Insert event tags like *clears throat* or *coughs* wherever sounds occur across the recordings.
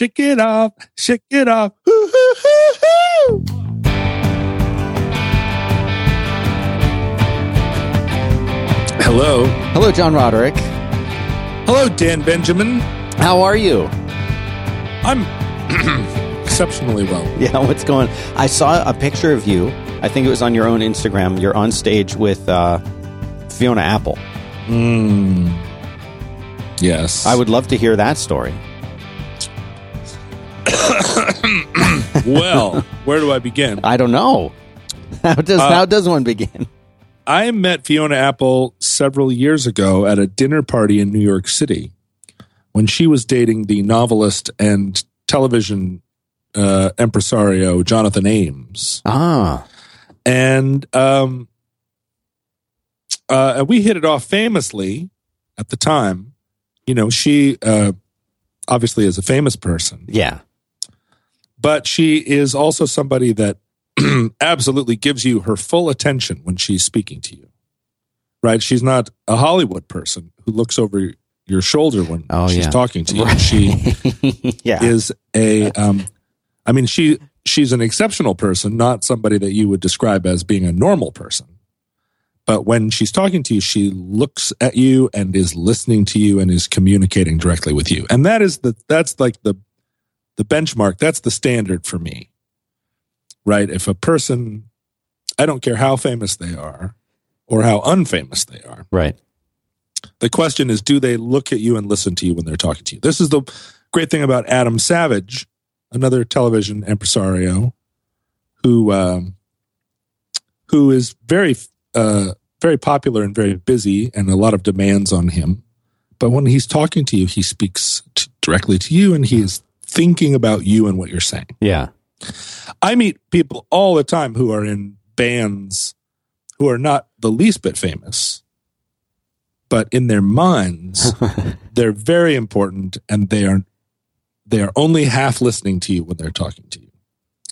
shake it off, shake it off. Hoo, hoo, hoo, hoo. Hello. Hello, John Roderick. Hello, Dan Benjamin. How are you? I'm *clears throat* exceptionally well. Yeah, *laughs* what's going? I saw a picture of you. I think it was on your own Instagram. You're on stage with uh, Fiona Apple. Mm. Yes. I would love to hear that story. *coughs* well, where do I begin? I don't know. *laughs* How does Uh, how does one begin? I met Fiona Apple several years ago at a dinner party in New York City when she was dating the novelist and television uh, impresario Jonathan Ames. Ah, And um, uh, and we hit it off famously at the time. You know, she uh, obviously is a famous person, yeah, but she is also somebody that *clears throat* absolutely gives you her full attention when she's speaking to you. Right? She's not a Hollywood person who looks over your shoulder when Oh, she's yeah. talking to you. Right. She *laughs* yeah. is a um I mean she she's an exceptional person, not somebody that you would describe as being a normal person. But when she's talking to you, she looks at you and is listening to you and is communicating directly with you. And that is the that's like the the benchmark, that's the standard for me. Right? If a person I don't care how famous they are or how unfamous they are. right. The question is, do they look at you and listen to you when they're talking to you? This is the great thing about Adam Savage, another television impresario, who um, who is very uh, very popular and very busy, and a lot of demands on him. But when he's talking to you, he speaks t- directly to you, and he is thinking about you and what you're saying. Yeah. I meet people all the time who are in bands who are not the least bit famous, but in their minds, *laughs* they're very important and they are they are only half listening to you when they're talking to you.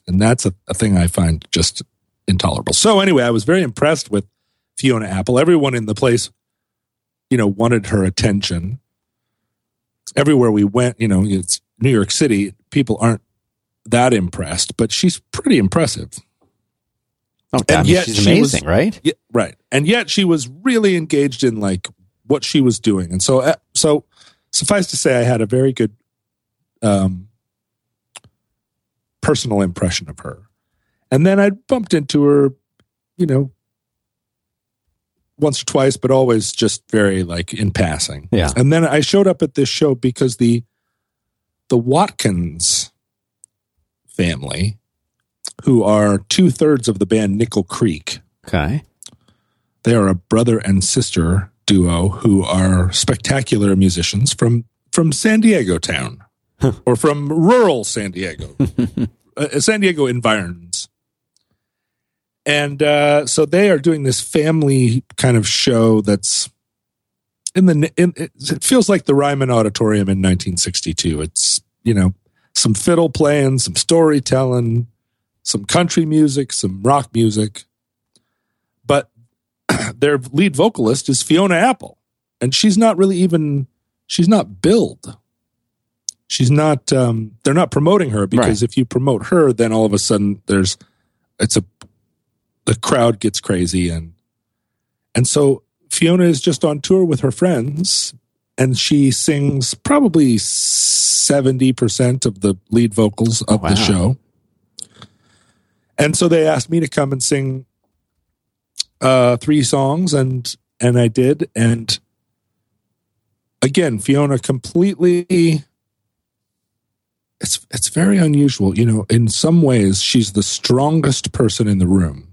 And that's a, a thing I find just intolerable. So anyway, I was very impressed with Fiona Apple. Everyone in the place, you know, wanted her attention. Everywhere we went, you know, it's New York City, people aren't that impressed, but she's pretty impressive. Oh, And I mean, yet she's she was- right? Yeah, right. And yet she was really engaged in like what she was doing. And so, uh, so suffice to say, I had a very good um, personal impression of her. And then I bumped into her, you know, once or twice, but always just very like in passing. Yeah. And then I showed up at this show because the the Watkins family, who are two thirds of the band Nickel Creek, Okay. they are a brother and sister duo who are spectacular musicians from from San Diego town or from rural San Diego, *laughs* uh, San Diego environs. And uh, so they are doing this family kind of show that's in the in, it, feels like the Ryman Auditorium in 1962. It's you know some fiddle playing, some storytelling, some country music, some rock music, but *clears throat* their lead vocalist is Fiona Apple, and she's not really even she's not billed. She's not. Um, they're not promoting her because if you promote her, then all of a sudden there's it's a the crowd gets crazy and and so Fiona is just on tour with her friends and she sings probably 70% of the lead vocals of Wow. the show. And so they asked me to come and sing uh three songs and and I did and again Fiona completely it's it's very unusual, you know, in some ways she's the strongest person in the room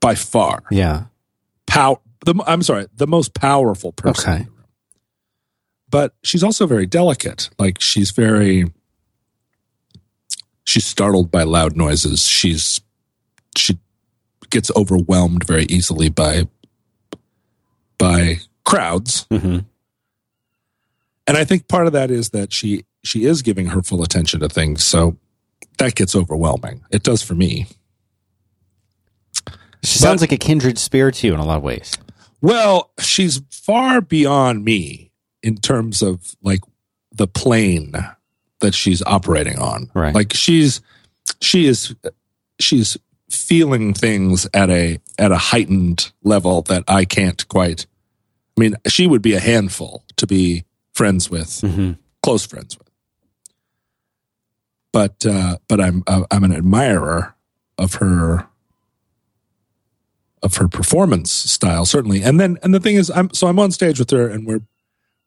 by far Yeah. pow the I'm sorry, the most powerful person. Okay. in the room. But she's also very delicate. Like she's very she's startled by loud noises. She's she gets overwhelmed very easily by by crowds. hmm And I think part of that is that she she is giving her full attention to things. So that gets overwhelming. It does for me. She But- sounds like a kindred spirit to you in a lot of ways. Well, she's far beyond me in terms of like the plane that she's operating on. Right. Like she's she is she's feeling things at a at a heightened level that I can't quite. I mean, she would be a handful to be friends with, hmm close friends with. But uh, but I'm uh, I'm an admirer of her of her performance style certainly. And then and the thing is, I'm so I'm on stage with her and we're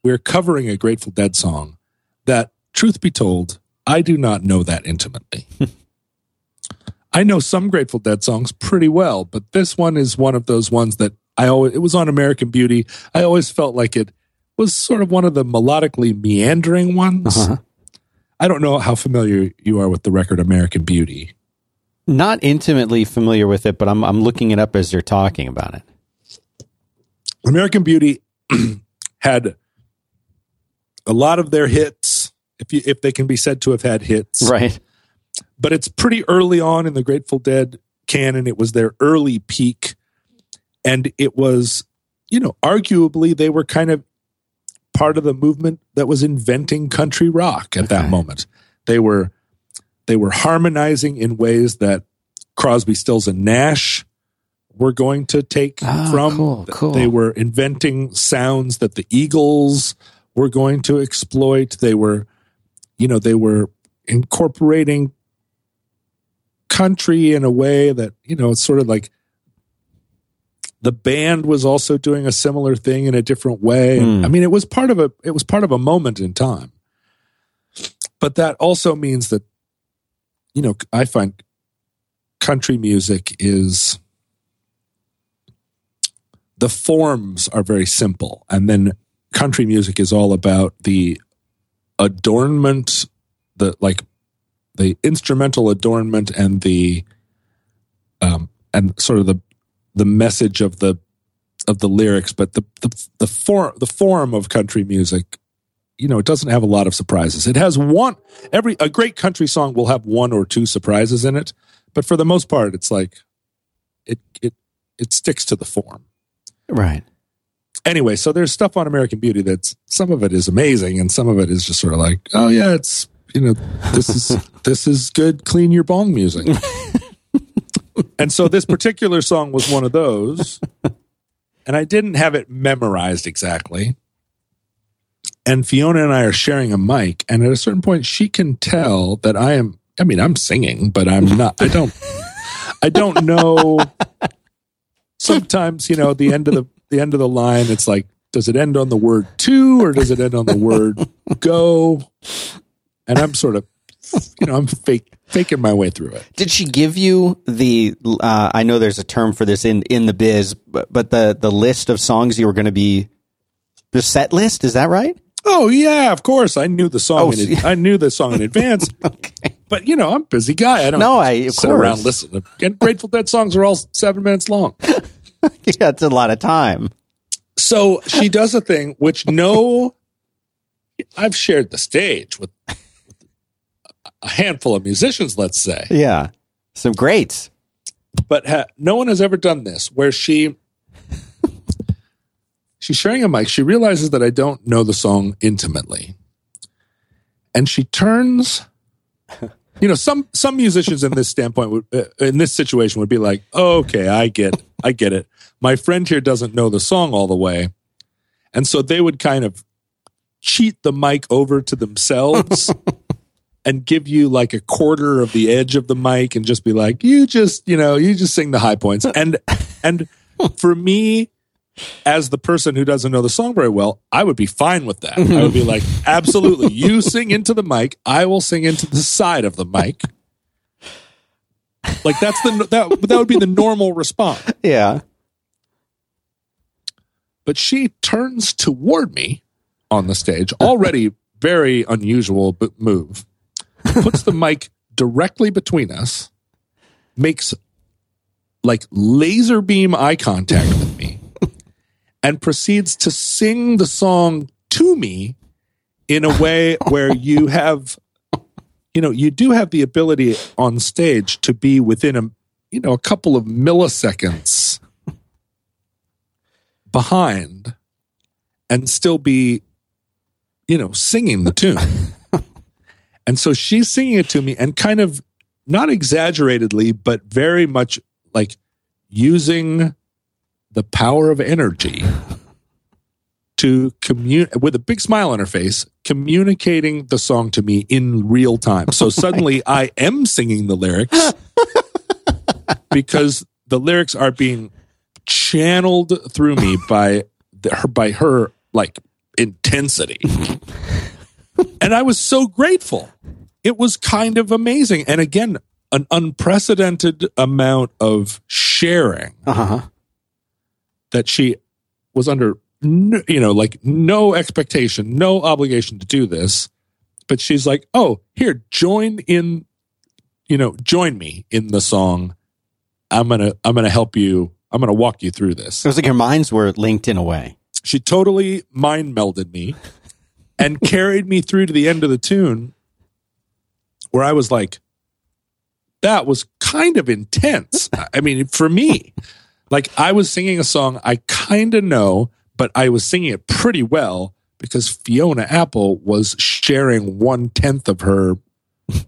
we're covering a Grateful Dead song that, truth be told, I do not know that intimately. *laughs* I know some Grateful Dead songs pretty well, but this one is one of those ones that I always, it was on American Beauty. I always felt like it was sort of one of the melodically meandering ones. Uh-huh. I don't know how familiar you are with the record American Beauty. Not intimately familiar with it, but I'm I'm looking it up as you're talking about it. American Beauty *clears throat* had a lot of their hits, if you, if they can be said to have had hits, Right. but it's pretty early on in the Grateful Dead canon. It was their early peak, and it was, you know, arguably they were kind of part of the movement that was inventing country rock at that moment. They were they were harmonizing in ways that Crosby, Stills, and Nash were going to take Ah, from. cool, cool. They were inventing sounds that the Eagles were going to exploit. They were, you know, they were incorporating country in a way that, you know, it's sort of like the band was also doing a similar thing in a different way. Hmm. I mean, it was part of a it was part of a moment in time. But that also means that you know, I find country music is the forms are very simple. And then country music is all about the adornment the like the instrumental adornment and the um and sort of the the message of the of the lyrics. But the the the form the form of country music you know it doesn't have a lot of surprises it has one every a great country song will have one or two surprises in it but for the most part it's like it it it sticks to the form Right. anyway, so there's stuff on American Beauty that's some of it is amazing and some of it is just sort of like, oh yeah, it's you know, this is *laughs* this is good clean your bong music. *laughs* and so this particular song was one of those. And I didn't have it memorized exactly. And Fiona and I are sharing a mic, and at a certain point she can tell that I am I mean, I'm singing, but I'm not I don't I don't know *laughs* sometimes you know the end of the the end of the line it's like does it end on the word to or does it end on the word go and i'm sort of you know i'm fake faking my way through it Did she give you the? Uh, I know there's a term for this in in the biz, but, but the the list of songs you were going to be the set list. Is that right? Oh yeah of course i knew the song Oh, in, i knew the song in advance *laughs* Okay. but you know i'm a busy guy i don't No, I of sit course. around listen and grateful dead songs are all seven minutes long *laughs* yeah, it's a lot of time. so she does a thing which no i've shared the stage with a handful of musicians let's say Yeah, some greats. but ha- no one has ever done this where she she's sharing a mic. She realizes that i don't know the song intimately. And she turns you know some some musicians in this standpoint would uh, in this situation would be like oh, okay i get i get it. My friend here doesn't know the song all the way. And so they would kind of cheat the mic over to themselves *laughs* and give you like a quarter of the edge of the mic and just be like you just you know you just sing the high points. And and *laughs* for me as the person who doesn't know the song very well i would be fine with that. I would be like *laughs* absolutely. You sing into the mic. I will sing into the side of the mic. Like that's the that, that would be the normal response. Yeah. but she turns toward me on the stage already very unusual b- move puts the mic directly between us makes like laser beam eye contact and proceeds to sing the song to me in a way *laughs* where you have you know you do have the ability on stage to be within a you know a couple of milliseconds behind and still be you know singing the tune. *laughs* And so she's singing it to me and kind of not exaggeratedly, but very much like using the power of energy to communicate with a big smile on her face, communicating the song to me in real time. So suddenly I am singing the lyrics *laughs* because the lyrics are being channeled through me by the, her by her like intensity. *laughs* and I was so grateful. It was kind of amazing. And again, an unprecedented amount of sharing Uh-huh. That she was under you know like no expectation no obligation to do this but she's like oh here join in you know join me in the song i'm gonna i'm gonna help you i'm gonna walk you through this It was like your minds were linked in a way. she totally mind melded me *laughs* and carried me through to the end of the tune where I was like, that was kind of intense. I mean, for me, like I was singing a song I kind of know, but I was singing it pretty well because Fiona Apple was sharing one tenth of her,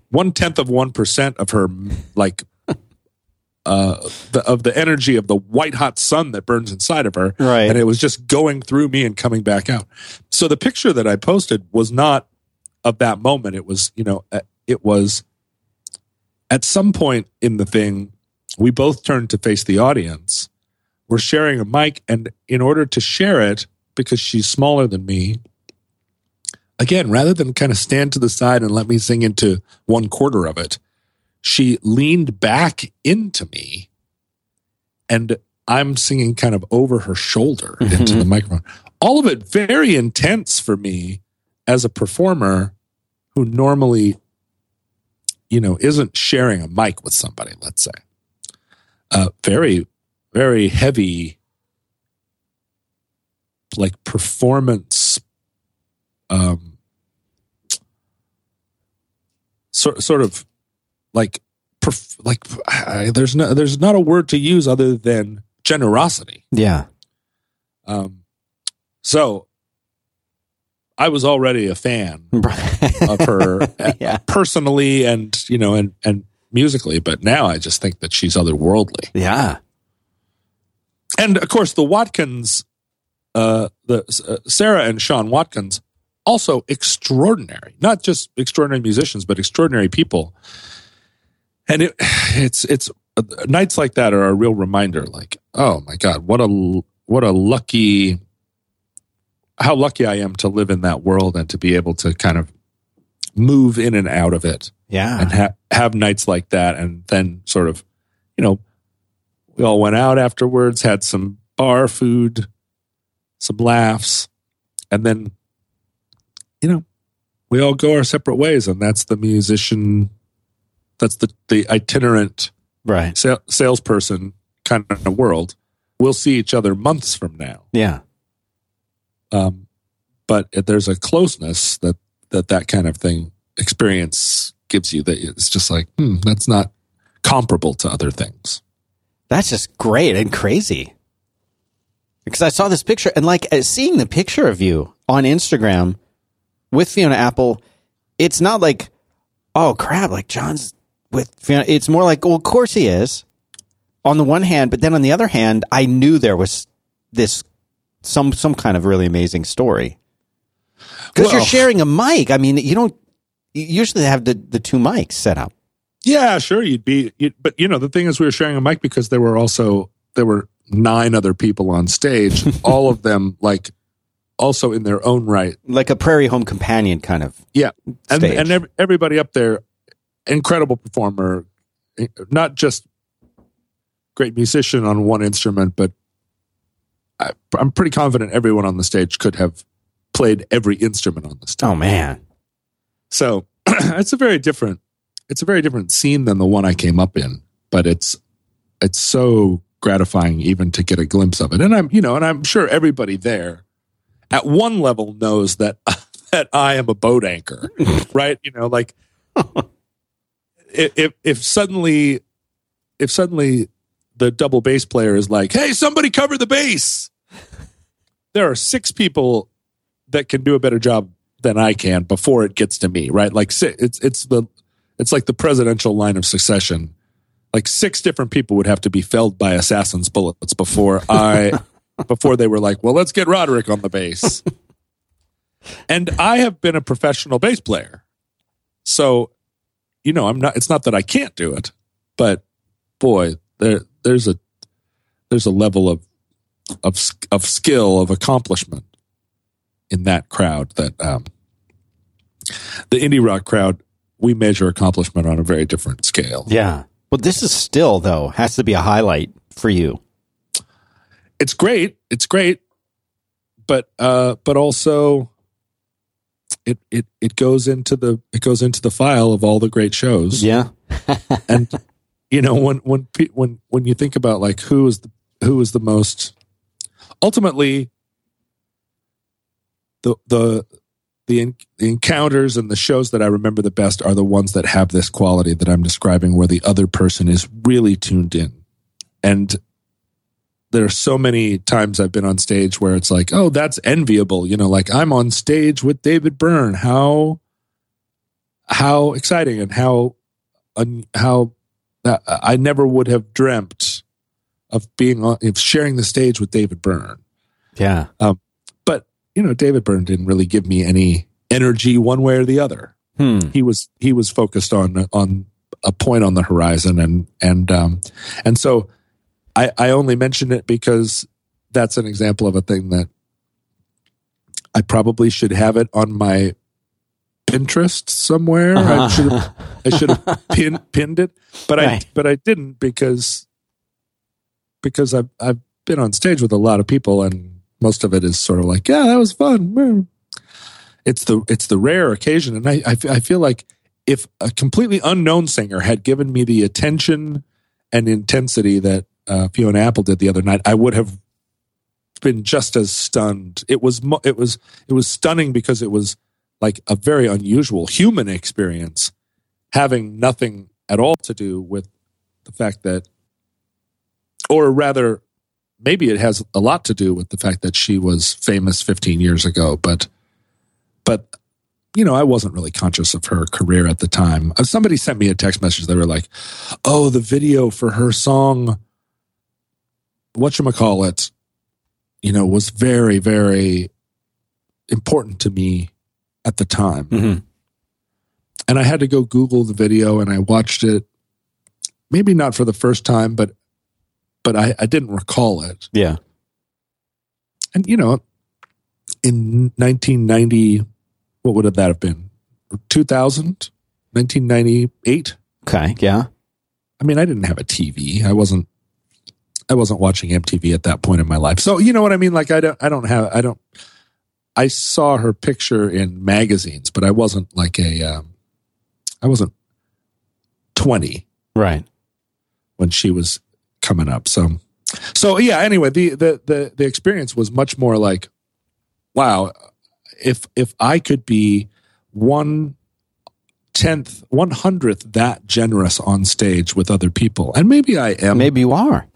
one tenth of one percent of her, like, *laughs* uh, the, of the energy of the white hot sun that burns inside of her, Right. and it was just going through me and coming back out. So the picture that I posted was not of that moment. It was, you know, uh, it was at some point in the thing, we both turned to face the audience. We're sharing a mic, and in order to share it, because she's smaller than me, again, rather than kind of stand to the side and let me sing into one quarter of it, she leaned back into me and I'm singing kind of over her shoulder into the microphone. All of it very intense for me as a performer who normally, you know, isn't sharing a mic with somebody, let's say. Uh, very, very heavy, like performance, um, sort, sort of like, perf- like, I, there's no, there's not a word to use other than generosity. Yeah. Um, so I was already a fan of her *laughs* uh, yeah. personally and, you know, and, and musically, but now I just think that she's otherworldly. Yeah. And of course, the Watkins, uh, the uh, Sarah and Sean Watkins, also extraordinary. Not just extraordinary musicians, but extraordinary people. And it, *sighs* it's it's uh, nights like that are a real reminder. Like, oh my God, what a what a lucky, how lucky I am to live in that world and to be able to kind of move in and out of it Yeah. and ha- have nights like that and then sort of you know we all went out afterwards had some bar food some laughs and then you know we all go our separate ways and that's the musician that's the the itinerant right. sa- salesperson kind of world we'll see each other months from now Yeah. um, but there's a closeness that that that kind of thing experience gives you that it's just like hmm, that's not comparable to other things That's just great and crazy. Because I saw this picture and like uh, seeing the picture of you on Instagram with Fiona Apple, it's not like, oh crap, like John's with Fiona. It's more like, well, of course he is on the one hand, but then on the other hand, I knew there was this some some kind of really amazing story. Because you're sharing a mic. I mean, you don't you usually have the, the two mics set up. Yeah sure you'd be you'd, but you know the thing is we were sharing a mic because there were also there were nine other people on stage *laughs* all of them like also in their own right Like a prairie home companion kind of. Yeah, and stage. and ev- everybody up there, incredible performer, eh, not just great musician on one instrument, but I, I'm pretty confident everyone on the stage could have played every instrument on the stage. Oh man. So *clears throat* it's a very different, it's a very different scene than the one I came up in, but it's it's so gratifying even to get a glimpse of it. And I'm you know, and I'm sure everybody there at one level knows that *laughs* that I am a boat anchor, *laughs* right? You know, like if if, if suddenly if suddenly the double bass player is like, "Hey, somebody cover the bass." There are six people that can do a better job than I can before it gets to me, right? Like it's it's the it's like the presidential line of succession. Like six different people would have to be felled by assassins' bullets before *laughs* I before they were like, well, let's get Roderick on the bass. *laughs* and I have been a professional bass player, so you know I'm not. It's not that I can't do it, but boy, there there's a there's a level of of of skill of accomplishment in that crowd that um, the indie rock crowd we measure accomplishment on a very different scale. Yeah. Well, this is still though has to be a highlight for you. It's great. It's great, but uh, but also it it it goes into the it goes into the file of all the great shows. Yeah. *laughs* and you know when when when when you think about like who is the who is the most ultimately the the the, the encounters and the shows that I remember the best are the ones that have this quality that I'm describing, where the other person is really tuned in. And there are so many times I've been on stage where it's like, oh, that's enviable. You know, like I'm on stage with David Byrne. How how exciting and how how uh, I never would have dreamt of being on, of sharing the stage with David Byrne. Yeah. Um, you know, David Byrne didn't really give me any energy one way or the other. Hmm. He was he was focused on on a point on the horizon, and and um, and so I I only mention it because that's an example of a thing that I probably should have it on my Pinterest somewhere. Uh-huh. I should have I should have *laughs* pin, pinned it, but right. I but I didn't because because I've I've been on stage with a lot of people, and most of it is sort of like, yeah, that was fun. It's the it's the rare occasion, and I I, I feel like if a completely unknown singer had given me the attention and intensity that uh, Fiona Apple did the other night, I would have been just as stunned. It was it was it was stunning because it was like a very unusual human experience, having nothing at all to do with the fact that, or rather, maybe it has a lot to do with the fact that she was famous 15 years ago, but, but, you know, I wasn't really conscious of her career at the time. Uh, somebody sent me a text message. They were like, "Oh, the video for her song, what you call it, you know, was very, very important to me at the time. Mm-hmm. And I had to go Google the video and I watched it, maybe not for the first time, but but I, I didn't recall it. Yeah. And you know, in 1990, what would that have been? 2000, 1998. Okay. Yeah. I mean, I didn't have a TV. I wasn't. I wasn't watching MTV at that point in my life. So you know what I mean. Like I don't. I don't have. I don't. I saw her picture in magazines, but I wasn't like a, um, I wasn't 20. Right. When she was coming up. So, so yeah, anyway, the, the, the, the experience was much more like, wow, if, if I could be one tenth, one hundredth that generous on stage with other people, and maybe I am. Maybe you are.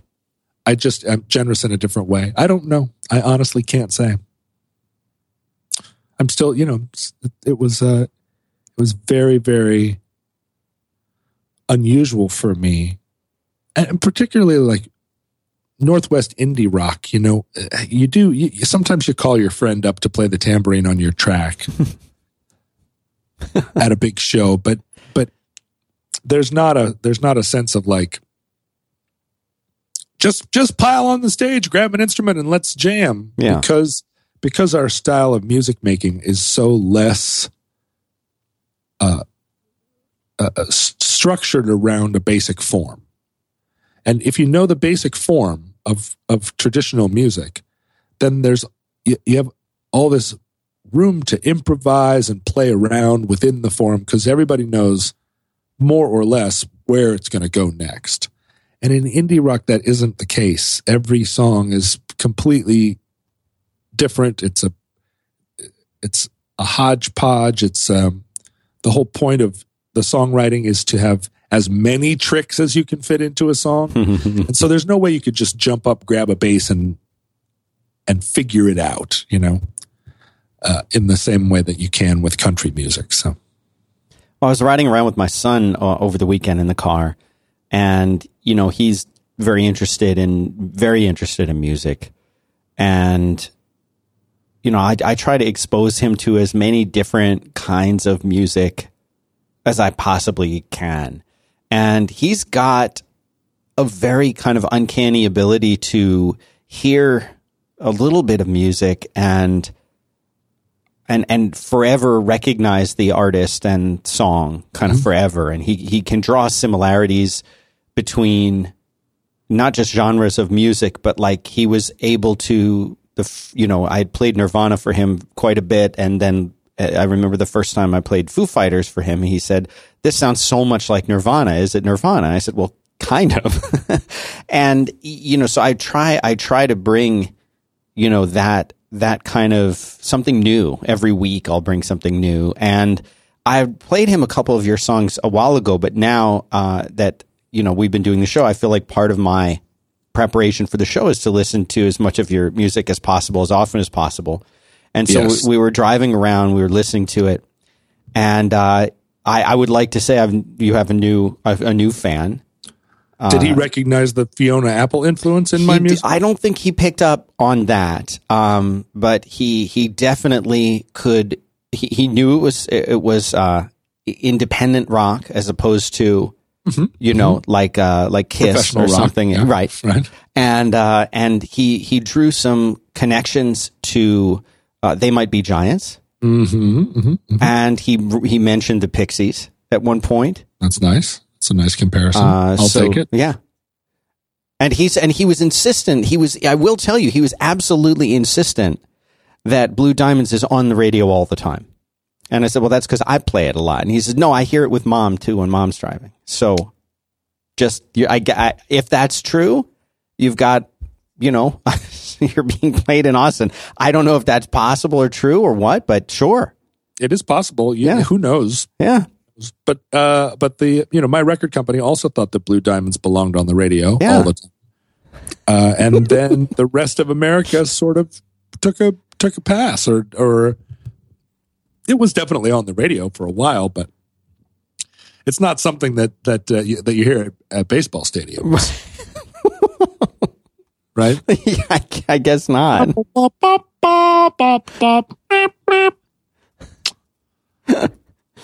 I just am generous in a different way. I don't know. I honestly can't say. I'm still, you know, it was uh, it was very very unusual for me, and particularly like Northwest indie rock. You know, you do you, sometimes you call your friend up to play the tambourine on your track *laughs* at a big show, but but there's not a there's not a sense of like just just pile on the stage, grab an instrument, and let's jam. Yeah. Because because our style of music making is so less uh, uh, uh structured around a basic form. And if you know the basic form of, of traditional music, then there's you, you have all this room to improvise and play around within the form because everybody knows more or less where it's going to go next. And in indie rock, that isn't the case. Every song is completely different. It's a it's a hodgepodge. It's um, the whole point of the songwriting is to have as many tricks as you can fit into a song, *laughs* and so there's no way you could just jump up, grab a bass, and and figure it out. You know, uh, in the same way that you can with country music. So I was riding around with my son uh, over the weekend in the car, and you know he's very interested in very interested in music, and you know I, I try to expose him to as many different kinds of music as I possibly can, and he's got a very kind of uncanny ability to hear a little bit of music and and and forever recognize the artist and song kind of mm-hmm. forever and he he can draw similarities between not just genres of music but like he was able to the you know I played Nirvana for him quite a bit and then I remember the first time I played Foo Fighters for him he said this sounds so much like Nirvana is it Nirvana I said well kind of *laughs* and you know so I try I try to bring you know that that kind of something new every week. I'll bring something new, and I played him a couple of your songs a while ago, but now uh, that you know we've been doing the show, I feel like part of my preparation for the show is to listen to as much of your music as possible, as often as possible. And so yes. we, we, were driving around, we were listening to it, and uh, I, I, would like to say I've, you have a new a, new fan. Did he uh, recognize the Fiona Apple influence in my music? I don't think he picked up on that, um, but he he definitely could. He, he knew it was it was uh, independent rock as opposed to mm-hmm. you know mm-hmm. like uh, like Kiss or something, yeah. right? Right. And uh, and he he drew some connections to uh, they might be giants, mm-hmm, mm-hmm, mm-hmm. and he he mentioned the Pixies at one point. That's nice. It's a nice comparison. Uh, I'll so, take it. Yeah. And he's and he was insistent. He was. I will tell you, he was absolutely insistent that Blue Diamonds is on the radio all the time. And I said, well, that's because I play it a lot. And he said, no, I hear it with mom too when mom's driving. So, just I, I, if that's true, you've got, you know, *laughs* you're being played in Austin. I don't know if that's possible or true or what, but sure, it is possible. You, yeah, who knows? Yeah, but uh, but the you know my record company also thought that Blue Diamonds belonged on the radio yeah. all the time, uh, and *laughs* then the rest of America sort of took a took a pass, or or it was definitely on the radio for a while, but it's not something that that uh, you, that you hear at, at baseball stadiums. *laughs* right? *laughs* yeah, I, I guess not. *laughs* could have,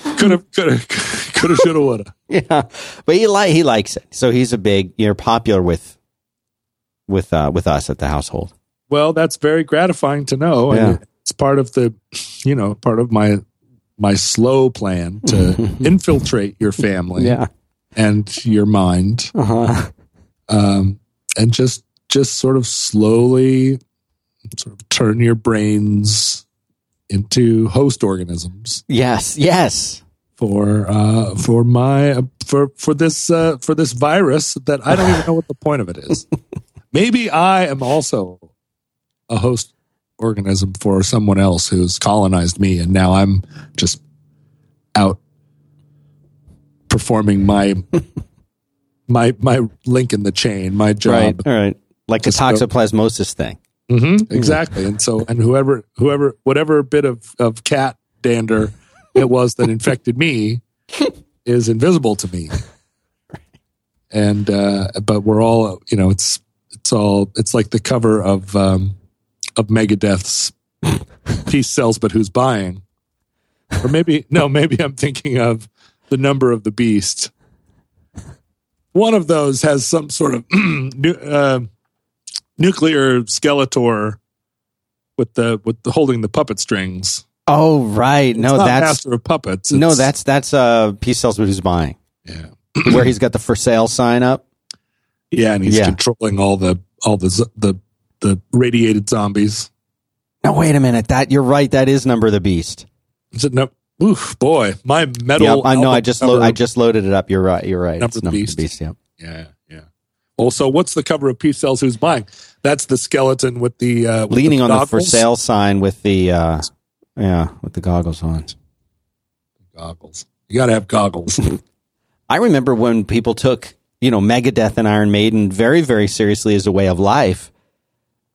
*laughs* could have, could have, should have, would have. Yeah, but he like he likes it, so he's a big. You're popular with, with uh, with us at the household. Well, that's very gratifying to know, yeah. and it's part of the, you know, part of my my slow plan to infiltrate your family, yeah. and your mind, uh-huh. um, and just just sort of slowly, sort of turn your brains into host organisms. Yes, yes. For uh, for my for for this uh, for this virus that I don't even know what the point of it is. *laughs* Maybe I am also a host organism for someone else who's colonized me, and now I'm just out performing my *laughs* my my link in the chain, my job. Right, all right. Like the toxoplasmosis thing. Mm-hmm, exactly. And so, and whoever, whoever, whatever bit of, of cat dander *laughs* it was that infected me is invisible to me. *laughs* And, uh, but we're all, you know, it's, it's all, it's like the cover of, um, of Megadeth's *laughs* Peace Sells, but who's buying? Or maybe, no, maybe I'm thinking of the number of the beast. One of those has some sort of, *clears throat* uh, nuclear Skeletor with the with the holding the puppet strings. Oh right, no, that's master of puppets. No, that's that's uh, Peace Sells Who's Buying. Yeah, where he's got the for sale sign up. Yeah, and he's yeah. controlling all the all the the the radiated zombies. Now wait a minute, that you're right. That is Number of the Beast. Is it no? Oof, boy, my metal. Yeah, I know. I just lo- I just loaded it up. You're right. You're right. Number, it's Number Beast. Beast. Yeah. Yeah. Also, what's the cover of Peace Sells Who's Buying? That's the skeleton with the uh, with leaning the on the for sale sign with the uh, yeah with the goggles on. Goggles. You got to have goggles. *laughs* I remember when people took you know Megadeth and Iron Maiden very very seriously as a way of life.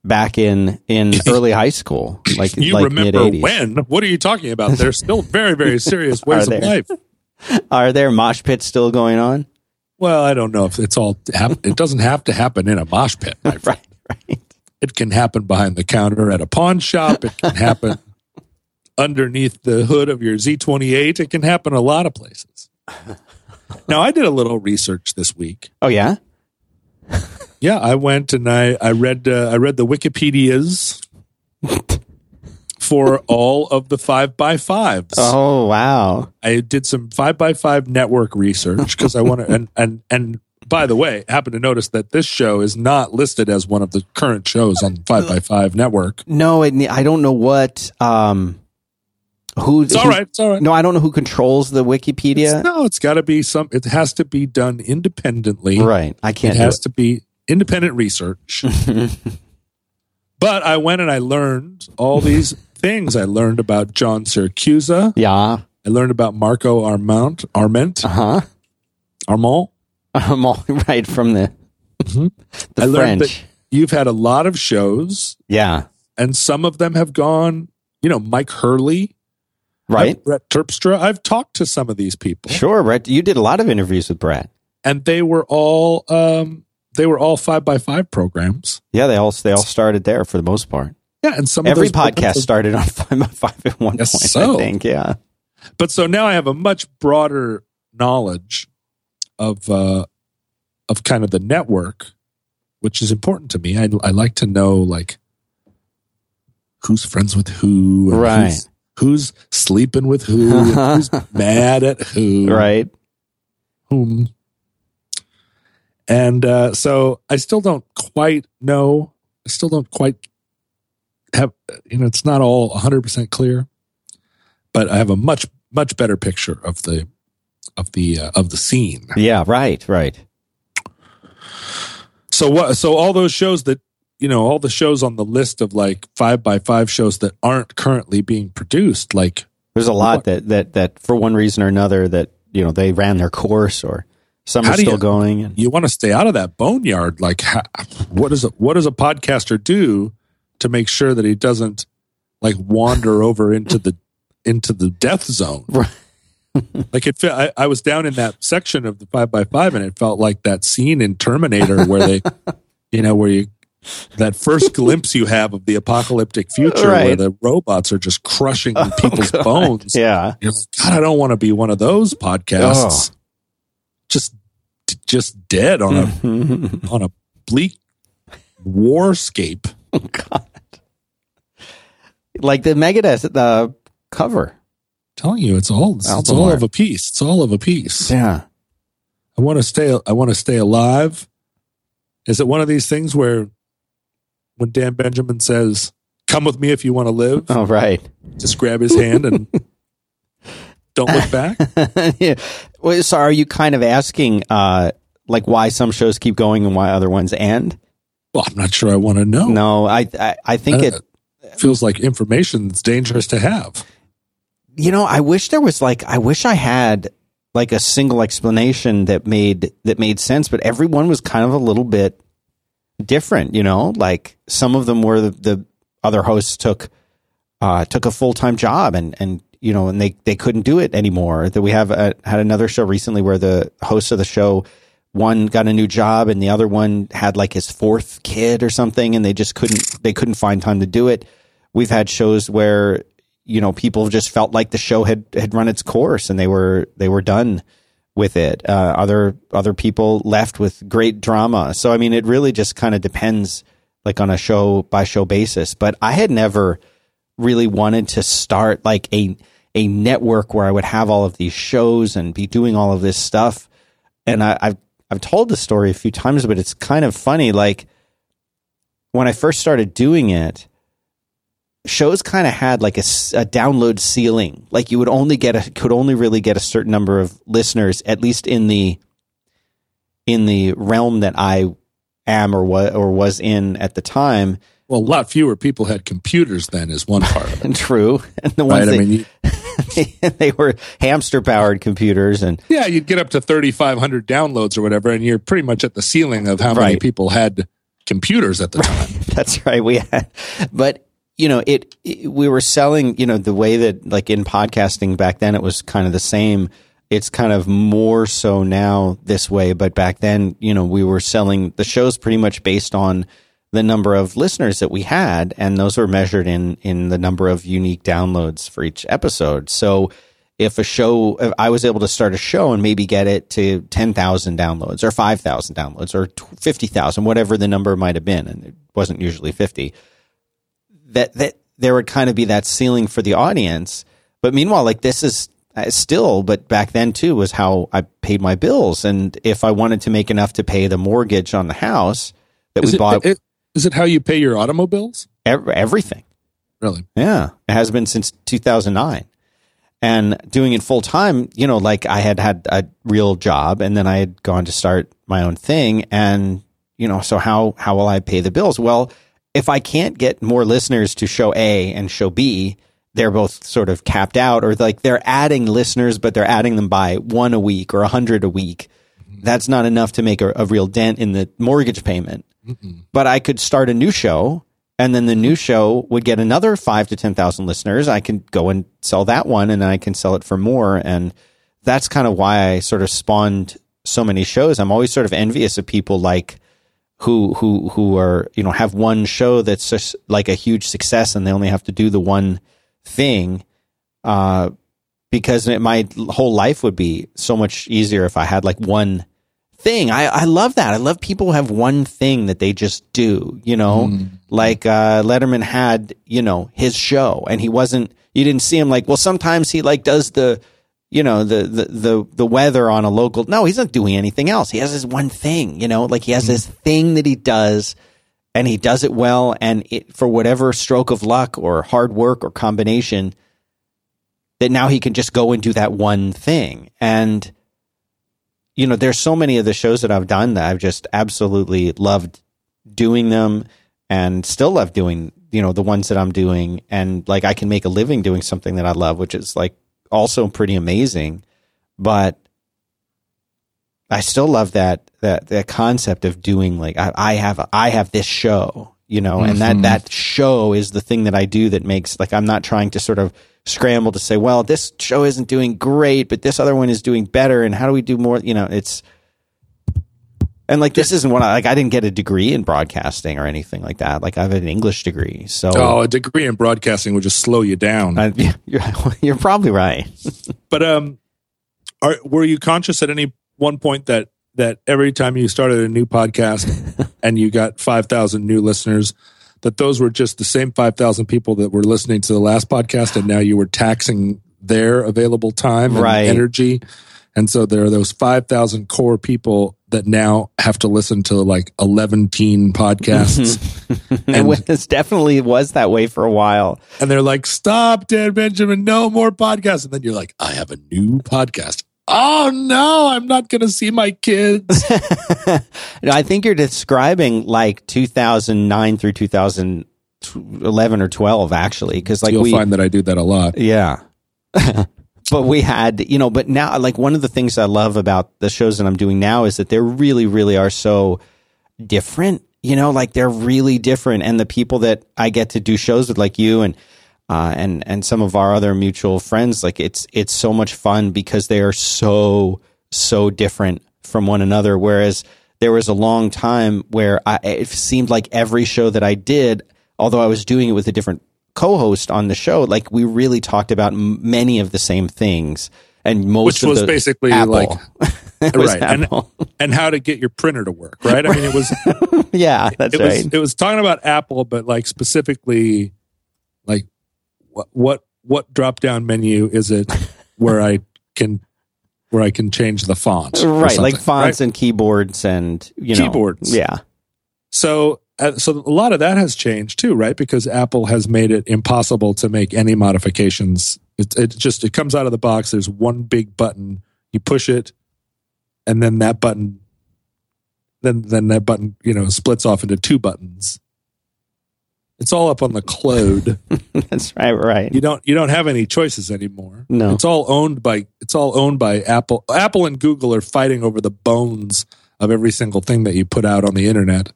back in in *laughs* early high school, like You like remember mid-80s. when? What are you talking about? They're still very, very serious *laughs* ways of there? life. Are there mosh pits still going on? Well, I don't know if it's all. It doesn't have to happen in a mosh pit. my friend. *laughs* Right, right. It can happen behind the counter at a pawn shop. It can happen *laughs* underneath the hood of your Z28. It can happen a lot of places. *laughs* Now, I did a little research this week. Oh yeah. Yeah, I went and I I read uh, I read the Wikipedias for all of the five by fives. Oh wow. I did some five by five network research because I want to and and and by the way, happen to notice that this show is not listed as one of the current shows on five by five network. No, it, I don't know what. Um, who? It's all right. It's all right. No, I don't know who controls the Wikipedia. No, it's got to be some. It has to be done independently. right. I can't. do has it. to be independent research. *laughs* but I went and I learned all these things. I learned about John Syracuse. Yeah. I learned about Marco Armand. Arment. Uh huh. Armand. I'm all *laughs* right from the the I French. you've had a lot of shows, yeah. and some of them have gone. You know, Mike Hurley, Right. Brett Terpstra. I've talked to some of these people, Sure, Brett. You did a lot of interviews with Brett. and they were all um, they were all five by five programs. Yeah, they all they all started there for the most part. Yeah, and some Every of those podcast started on *laughs* five five at one point. so. I think. Yeah. But so now I have a much broader knowledge of uh, of kind of the network, which is important to me. I, I like to know like who's friends with who, and Right. Who's, who's sleeping with who, *laughs* who's mad at who, Right. whom. And uh, so I still don't quite know. I still don't quite have, you know, it's not all 100% clear, but I have a much, much better picture of the, of the, uh, of the scene. Yeah. Right. Right. So what, so all those shows that, you know, all the shows on the list of like five by five shows that aren't currently being produced, like, There's a What- lot that that that for one reason or another that you know they ran their course or some How are still you- going. And, you want to stay out of that boneyard. Like, how, what does a, what does a podcaster do to make sure that he doesn't like wander *laughs* over into the into the death zone? *laughs* Right. like it, I, I was down in that section of the five by five, and it felt like that scene in Terminator where they, *laughs* you know, where you that first glimpse you have of the apocalyptic future where the robots are just crushing people's God. bones. yeah. Like, God, I don't want to be one of those podcasts. Just, just dead on a Mhm. on a bleak warscape. Like the Megadeth the cover. telling you, it's all it's, Album all art. of a piece. It's all of a piece. Yeah. I want to stay. I want to stay alive. Is it one of these things where, when Dan Benjamin says, "Come with me if you want to live," Oh right. just grab his hand and *laughs* don't look back? *laughs* yeah. Well, so are you kind of asking uh like why some shows keep going and why other ones end? Well, I'm not sure. I want to know. No, I I, I think it Uh, feels like information that's dangerous to have. you know, I wish there was like I wish I had like a single explanation that made that made sense, but everyone was kind of a little bit different, you know? Like some of them were the, the other hosts took uh took a full-time job and and you know, and they they couldn't do it anymore. That we have a, had another show recently where the host of the show one got a new job and the other one had like his fourth kid or something and they just couldn't they couldn't find time to do it. We've had shows where you know people just felt like the show had had run its course and they were they were done with it. Uh, other other people left with great drama. So I mean, it really just kind of depends, like on a show by show basis. But I had never really wanted to start like a a network where I would have all of these shows and be doing all of this stuff. And I, I've I've told the story a few times, but it's kind of funny. Like when I first started doing it, shows kind of had like a download ceiling. Like you would only get a could only really get a certain number of listeners, at least in the in the realm that I am or was or was in at the time. Well, a lot fewer people had computers then, is one part of it. *laughs* True, and the ones Right? I they, mean, you, *laughs* they were hamster powered computers, and yeah, you'd get up to 3,500 downloads or whatever, and you're pretty much at the ceiling of how many people had computers at the time. *laughs* That's right. We had, but you know, it, it, we were selling, you know, the way that like in podcasting back then, it was kind of the same. It's kind of more so now this way, but back then, you know, we were selling the shows pretty much based on the number of listeners that we had, and those were measured in in the number of unique downloads for each episode. So if a show, if I was able to start a show and maybe get it to 10,000 downloads or 5,000 downloads or 50,000, whatever the number might have been, and it wasn't usually 50, that, that there would kind of be that ceiling for the audience. But meanwhile, like this is uh, still, but back then too was how I paid my bills. And if I wanted to make enough to pay the mortgage on the house that Is we it, bought, it- is it how you pay your automobiles? ev- everything. Really? Yeah, it has been since 2009. And doing it full time, you know, like I had had a real job and then I had gone to start my own thing and you know, so how how will I pay the bills? Well, if I can't get more listeners to show A and show B, they're both sort of capped out or like they're adding listeners but they're adding them by one a week or a 100 a week. That's not enough to make a, a real dent in the mortgage payment. But I could start a new show and then the new show would get another five to 10,000 listeners. I can go and sell that one and then I can sell it for more. And that's kind of why I sort of spawned so many shows. I'm always sort of envious of people like who, who, who are, you know, have one show that's just like a huge success and they only have to do the one thing. Uh, because it, my whole life would be so much easier if I had like one thing. I, I love that. I love people who have one thing that they just do, you know, like, uh, Letterman had, you know, his show and he wasn't, you didn't see him like, well, sometimes he like does the, you know, the, the, the, the weather on a local. No, he's not doing anything else. He has his one thing, you know, like he has mm-hmm. this thing that he does and he does it well. And it, for whatever stroke of luck or hard work or combination, that now he can just go and do that one thing. And, you know, there's so many of the shows that I've done that I've just absolutely loved doing them and still love doing, you know, the ones that I'm doing. And like I can make a living doing something that I love, which is like also pretty amazing. But I still love that, that, that concept of doing like, I, I have, a, I have this show, you know, and that, mm-hmm. that show is the thing that I do that makes like, I'm not trying to sort of scramble to say, well, this show isn't doing great, but this other one is doing better. And how do we do more? You know, it's, and like, this isn't what I, like, I didn't get a degree in broadcasting or anything like that. Like I have an English degree. So Oh, a degree in broadcasting would just slow you down. I, you're, *laughs* you're probably right. *laughs* But um, are were you conscious at any one point that that every time you started a new podcast *laughs* and you got five thousand new listeners, that those were just the same five thousand people that were listening to the last podcast, and now you were taxing their available time and Right. energy, and so there are those five thousand core people that now have to listen to like eleven teen podcasts, *laughs* and it definitely was that way for a while. and they're like, "Stop, Dan Benjamin, no more podcasts," and then you're like, "I have a new podcast." Oh no, I'm not going to see my kids. *laughs* No, I think you're describing like 2009 through 2011 or 12, actually, because like You'll we, find that I do that a lot. yeah. *laughs* but we had, you know, but now, like one of the things I love about the shows that I'm doing now is that they really, really are so different. You know, like they're really different, and the people that I get to do shows with, like you and uh, and and some of our other mutual friends, like it's it's so much fun because they are so so different from one another. Whereas there was a long time where I, it seemed like every show that I did, although I was doing it with a different co-host on the show, like we really talked about m- many of the same things, and most Which was basically Apple. like *laughs* It was right, and, Apple. and how to get your printer to work, right? I mean, it was *laughs* yeah, that's it right. was it was talking about Apple, but like specifically, like what what what drop down menu is it *laughs* where I can where I can change the font, right, like fonts right? and keyboards and you know Keyboards. Yeah, So, Uh, so a lot of that has changed too, right? Because Apple has made it impossible to make any modifications. It, it just it comes out of the box. There's one big button. You push it, and then that button, then then that button, you know, splits off into two buttons. It's all up on the cloud. *laughs* that's right. Right. you don't you don't have any choices anymore. No. it's all owned by it's all owned by Apple. Apple and Google are fighting over the bones of every single thing that you put out on the internet.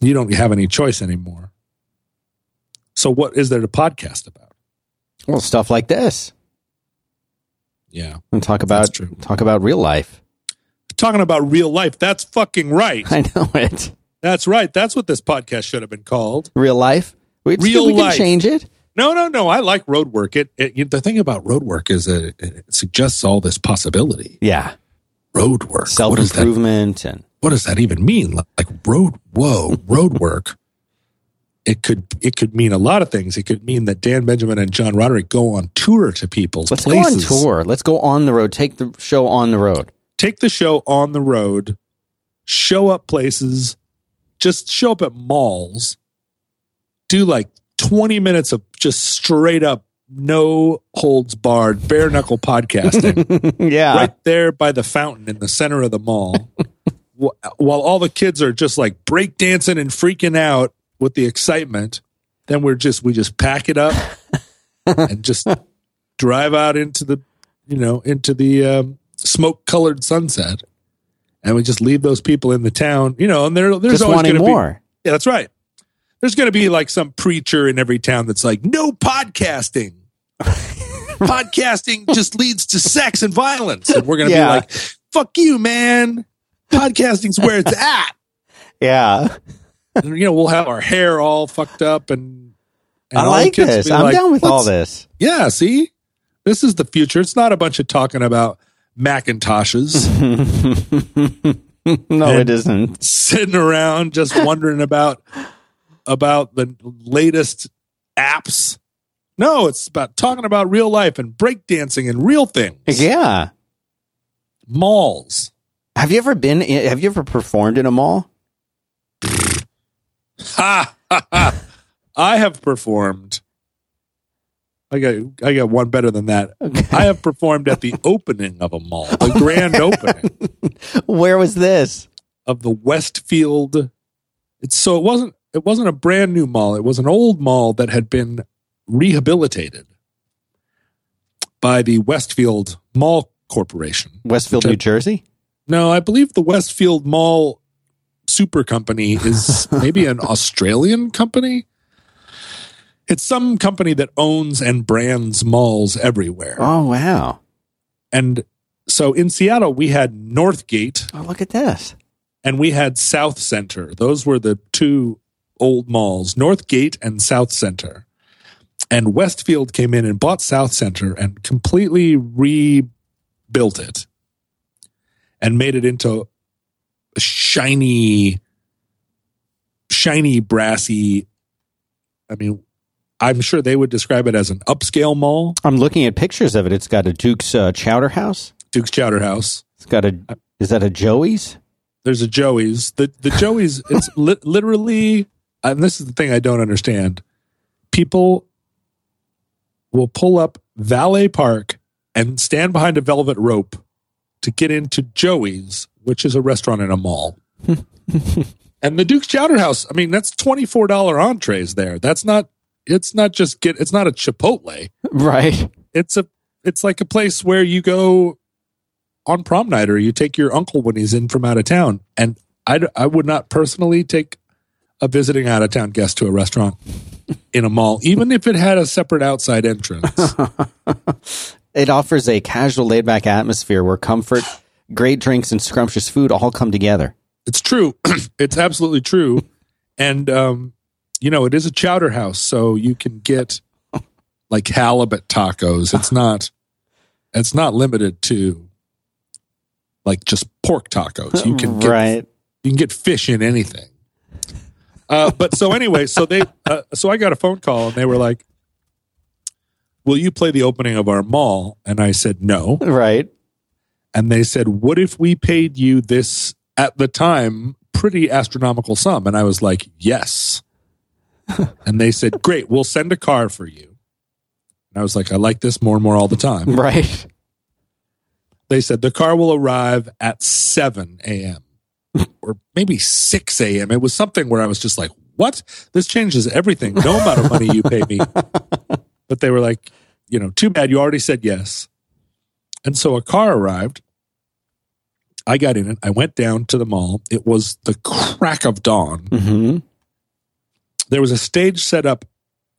You don't have any choice anymore. So what is there to podcast about? Well, stuff like this. Yeah. And talk about talk about real life. Talking about real life, that's fucking right. *laughs* I know it. That's right. That's what this podcast should have been called. Real life. We, Real we can change it. No, no, no. I like road work. It, it you- the thing about road work is that it, it suggests all this possibility. Yeah. Road work. Self What does that improvement and what does that even mean? Like, like road, whoa, road work. It could it could mean a lot of things. It could mean that Dan Benjamin and John Roderick go on tour to people's let's places. go on tour. Let's go on the road. Take the show on the road. Take the show on the road, show up places, just show up at malls, do like 20 minutes of just straight up no holds barred bare knuckle podcasting. *laughs* yeah. right there by the fountain in the center of the mall while all the kids are just like breakdancing and freaking out with the excitement then we're just we just pack it up *laughs* and just drive out into the you know into the um, smoke colored sunset and we just leave those people in the town you know and there, there's Just always wanting going to be more. yeah, that's right. There's going to be like some preacher in every town that's like, no podcasting. *laughs* podcasting just leads to sex and violence. And we're going to Yeah. be like, fuck you, man. Podcasting's where it's at. *laughs* Yeah. And, you know, we'll have our hair all fucked up and, and I like this. I'm like, down with all this. Yeah, see? This is the future. It's not a bunch of talking about Macintoshes, *laughs* No, it isn't. sitting around just wondering about about the latest apps. No, it's about talking about real life and breakdancing and real things. Yeah. Malls. Have you ever been? In, have you ever performed in a mall? Ha, ha, ha. I have performed. I got I got one better than that. I have performed at the *laughs* opening of a mall, the grand opening *laughs* Where was this? of the Westfield. It's so it wasn't it wasn't a brand new mall. It was an old mall that had been rehabilitated by the Westfield Mall Corporation. Westfield, New Jersey. No, I believe the Westfield Mall Super Company is *laughs* maybe an Australian company. It's some company that owns and brands malls everywhere. Oh wow! And so in Seattle, we had Northgate Oh look at this. and we had South Center. Those were the two old malls, Northgate and South Center. And Westfield came in and bought South Center and completely rebuilt it and made it into a shiny, shiny, brassy. I mean, I'm sure they would describe it as an upscale mall, I'm looking at pictures of it. It's got a Duke's uh, Chowder House. Duke's Chowder House. It's got a. Is that a Joey's? There's a Joey's. The the *laughs* Joey's. It's li- literally, and this is the thing I don't understand. People will pull up Valet Park and stand behind a velvet rope to get into Joey's, which is a restaurant in a mall. *laughs* and the Duke's Chowder House. I mean, that's twenty four dollar entrees there. That's not. It's not just get. It's not a Chipotle. Right. It's a. It's like a place where you go on prom night or you take your uncle when he's in from out of town. And I, I would not personally take a visiting out of town guest to a restaurant *laughs* in a mall, even if it had a separate outside entrance. *laughs* It offers a casual, laid back atmosphere where comfort, great drinks, and scrumptious food all come together. it's true. *clears throat* it's absolutely true. And, um, you know, it is a chowder house, so you can get like halibut tacos. It's not, it's not limited to like just pork tacos. You can get right. you can get fish in anything. Uh, but so anyway, so they, uh, so I got a phone call and they were like, "Will you play the opening of our mall?" And I said no. Right. And they said, "What if we paid you this at the time pretty astronomical sum?" And I was like, "Yes." *laughs* and they said, "Great, we'll send a car for you." And I was like, "I like this more and more all the time." Right. They said the car will arrive at 7 a.m. or maybe 6 a.m. It was something where I was just like, what? This changes everything. No amount of money you pay me. *laughs* But they were like, you know, too bad you already said yes. And so a car arrived I got in it. I went down to the mall. It was the crack of dawn. Mm-hmm. There was a stage set up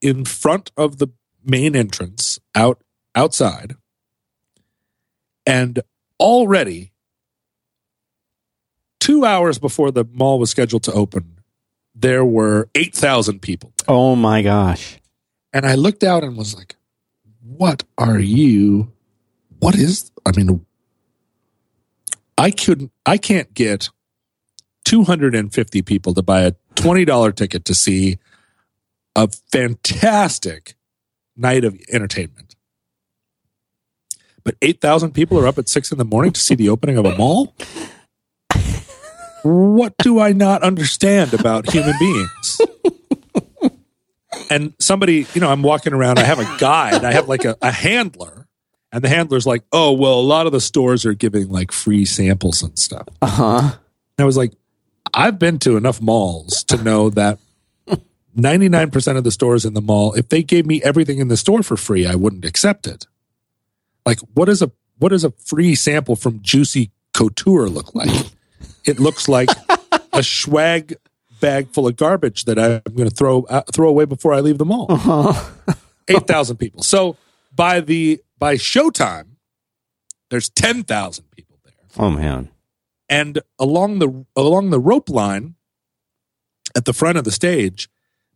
in front of the main entrance out outside. And already 2 hours before the mall was scheduled to open, there were 8,000 people. Oh my gosh. And I looked out and was like, what are you? What is, I mean, I couldn't, I can't get 250 people to buy a $20 ticket to see a fantastic night of entertainment. But 8,000 people are up at six in the morning to see the opening of a mall? What do I not understand about human beings? *laughs* and somebody, you know, I'm walking around, I have a guide, I have like a, a handler, and the handler's like, oh, well, a lot of the stores are giving like free samples and stuff. Uh huh. And I was like, I've been to enough malls to know that 99% of the stores in the mall, if they gave me everything in the store for free, I wouldn't accept it. Like, what is a what does a free sample from Juicy Couture look like? It looks like *laughs* a swag bag full of garbage that I'm going to throw uh, throw away before I leave the mall. *laughs* Eight thousand people. So by the by showtime, there's ten thousand people there Oh man. and along the along the rope line at the front of the stage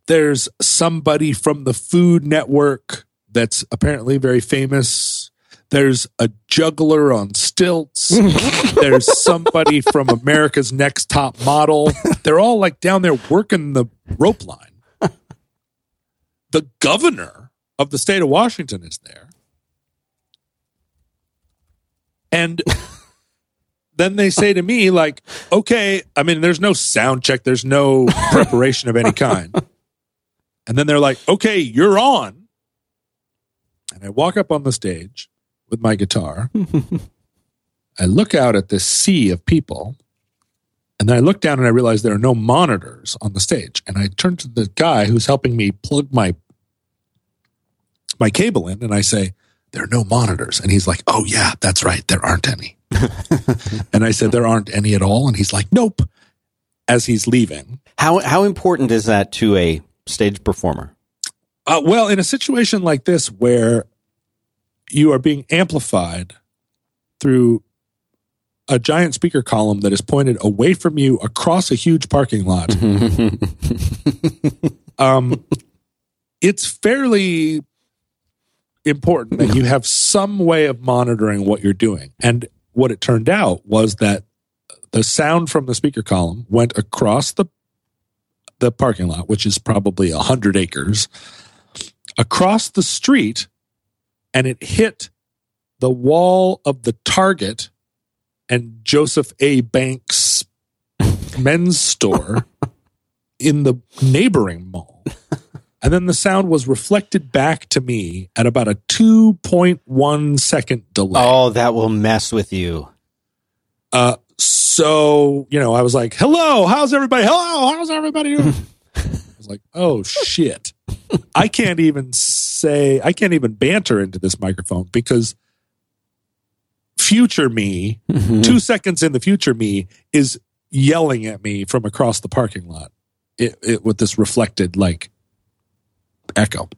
there's somebody from the food network that's apparently very famous there's a juggler on stilts. *laughs* There's somebody from america's next top model. They're all like down there working the rope line. The governor of the state of washington is there. And then they say to me like okay i mean there's no sound check. There's no preparation of any kind. And then they're like okay you're on. And i walk up on the stage with my guitar i look out at this sea of people and then i look down and i realize there are no monitors on the stage and i turn to the guy who's helping me plug my my cable in and i say there are no monitors and he's like oh yeah that's right there aren't any *laughs* and I said, There aren't any at all. And he's like, Nope. As he's leaving. How how important is that to a stage performer? Uh, well, in a situation like this where you are being amplified through a giant speaker column that is pointed away from you across a huge parking lot, *laughs* um, it's fairly important that you have some way of monitoring what you're doing. And what it turned out was that the sound from the speaker column went across the the parking lot, which is probably a hundred acres, across the street, and it hit the wall of the Target and Joseph A. Banks men's store *laughs* in the neighboring mall. And then the sound was reflected back to me at about a 2.1 second delay. Oh, that will mess with you. Uh, so, you know, I was like, hello, how's everybody? Hello, how's everybody? *laughs* I was like, oh shit. *laughs* I can't even say, I can't even banter into this microphone because future me, mm-hmm. two seconds in the future me, is yelling at me from across the parking lot it, it, with this reflected like echo.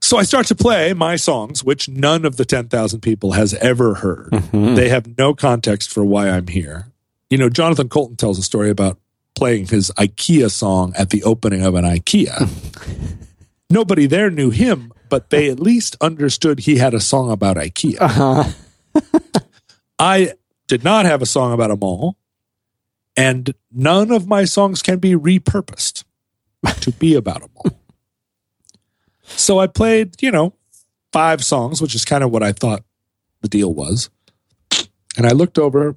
So I start to play my songs, which none of the 10,000 people has ever heard. Mm-hmm. They have no context for why I'm here. You know, Jonathan Coulton tells a story about playing his IKEA song at the opening of an IKEA. *laughs* Nobody there knew him, but they at least understood he had a song about IKEA. Uh-huh. *laughs* I did not have a song about a mall, and none of my songs can be repurposed to be about a mall. *laughs* So I played, you know, five songs, which is kind of what I thought the deal was. And I looked over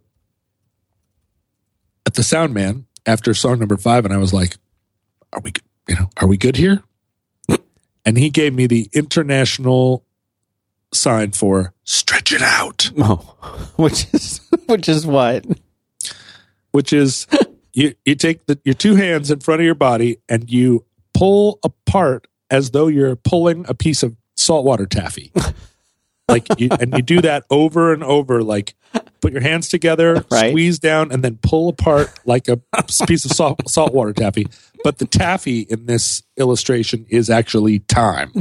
at the sound man after song number five, and I was like, "Are we, you know, are we good here?" *laughs* And he gave me the international sign for "stretch it out," *laughs* Oh, which is which is what? which is *laughs* you you take the, your two hands in front of your body and you pull apart as though you're pulling a piece of saltwater taffy. Like you, and you do that over and over like put your hands together *laughs* Right. squeeze down and then pull apart like a piece of salt, saltwater taffy. But the taffy in this illustration is actually time.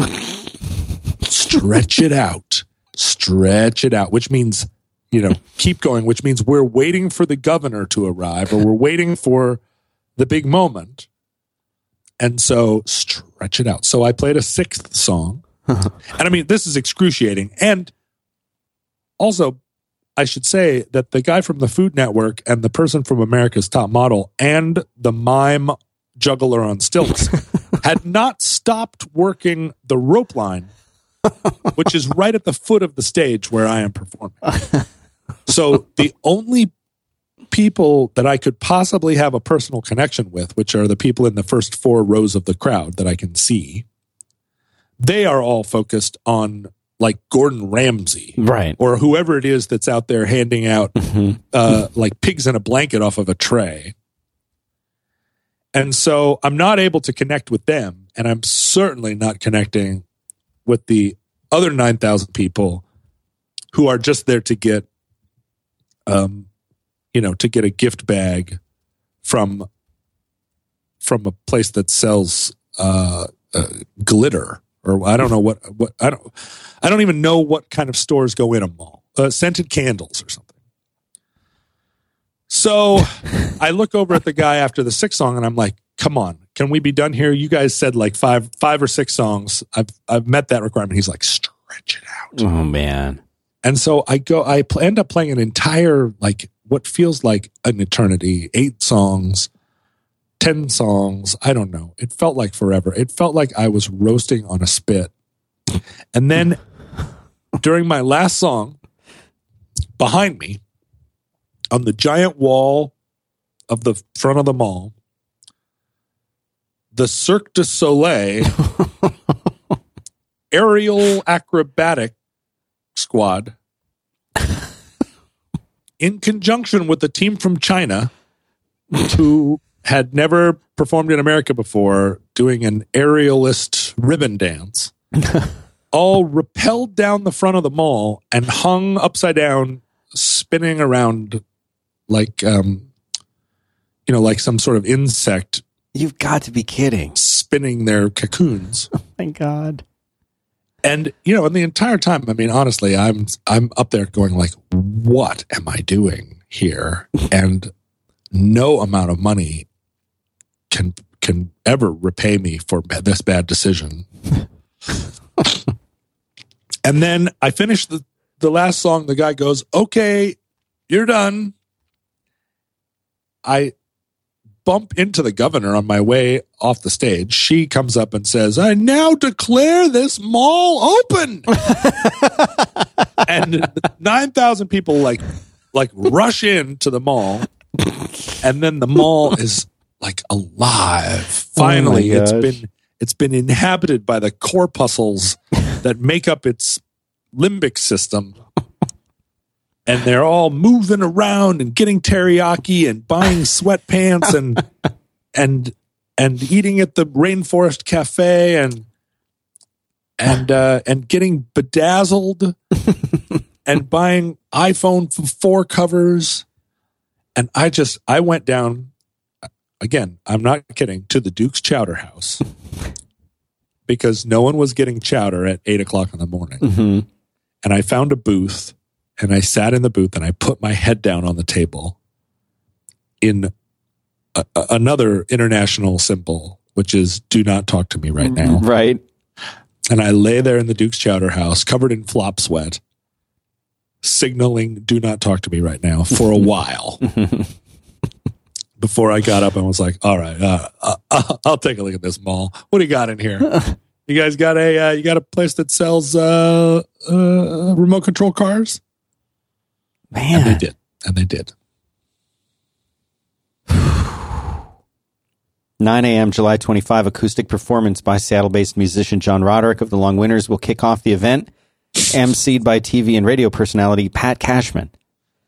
Stretch it out. Stretch it out which means you know keep going which means we're waiting for the governor to arrive or we're waiting for the big moment. And so stretch it out. So i played a sixth song *laughs* and I mean, this is excruciating. And also, I should say that the guy from the Food Network and the person from America's Top Model and the mime juggler on stilts *laughs* had not stopped working the rope line, which is right at the foot of the stage where I am performing. *laughs* So the only people that I could possibly have a personal connection with, which are the people in the first four rows of the crowd that I can see, they are all focused on like Gordon Ramsay Right. or whoever it is that's out there handing out uh, like pigs in a blanket off of a tray. And so I'm not able to connect with them, and I'm certainly not connecting with the other 9,000 people who are just there to get, um, you know, to get a gift bag from from a place that sells uh, uh, glitter or I don't know what what I don't I don't even know what kind of stores go in a mall. Uh, scented candles or something. So *laughs* I look over at the guy after the sixth song and I'm like, "Come on, can we be done here? You guys said like five five or six songs. I've I've met that requirement." He's like, "Stretch it out." Oh man. And so I go, I pl- end up playing an entire, like, what feels like an eternity, eight songs, 10 songs. I don't know. It felt like forever. It felt like I was roasting on a spit. And then *laughs* during my last song, behind me, on the giant wall of the front of the mall, the Cirque du Soleil *laughs* aerial acrobatic squad *laughs* in conjunction with the team from China who had never performed in America before doing an aerialist ribbon dance *laughs* all rappelled down the front of the mall and hung upside down spinning around like um you know like some sort of insect You've got to be kidding. spinning their cocoons *laughs* Oh my god. and you know and the entire time i mean honestly i'm i'm up there going like what am i doing here *laughs* and no amount of money can can ever repay me for this bad decision *laughs* and then i finish the the last song the guy goes okay you're done i bump into the governor on my way off the stage. She comes up and says, I now declare this mall open. *laughs* and 9,000 people like, like rush into the mall. And then the mall is like alive. Finally, it's been, it's been inhabited by the corpuscles *laughs* that make up its limbic system. And they're all moving around and getting teriyaki and buying sweatpants and *laughs* and and eating at the rainforest cafe and and uh, and getting bedazzled *laughs* and buying iPhone four covers. And I just I went down again I'm not kidding to the Duke's Chowder House *laughs* because no one was getting chowder at eight o'clock in the morning hmm and I found a booth and I sat in the booth and I put my head down on the table in a, a- another international symbol, which is do not talk to me right now. Right. And I lay there in the Duke's Chowder House covered in flop sweat, signaling do not talk to me right now for a *laughs* while. Before I got up and was like, all right, uh, uh, I'll take a look at this mall. What do you got in here? *laughs* You guys got a uh, you got a place that sells uh, uh, remote control cars? And they did. And they did. *sighs* 9 a.m. July 25 acoustic performance by Seattle-based musician John Roderick of the Long Winters will kick off the event, emceed by TV and radio personality Pat Cashman.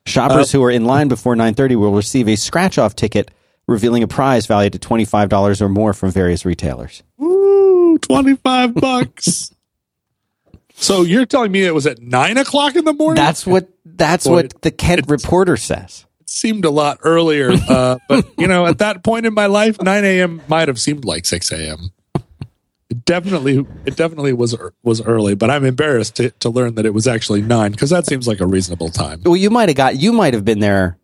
Shoppers who are in line before 9:30 will receive a scratch-off ticket revealing a prize valued at $25 or more from various retailers. Woo, 25 bucks. *laughs* So you're telling me it was at nine o'clock in the morning? That's what that's Boy, what the Kent reporter says. it seemed a lot earlier, uh, but you know, at that point in my life, nine a.m. might have seemed like six a.m. It definitely, it definitely was was early, but I'm embarrassed to, to learn that it was actually nine because that seems like a reasonable time. Well, you might have got you might have been there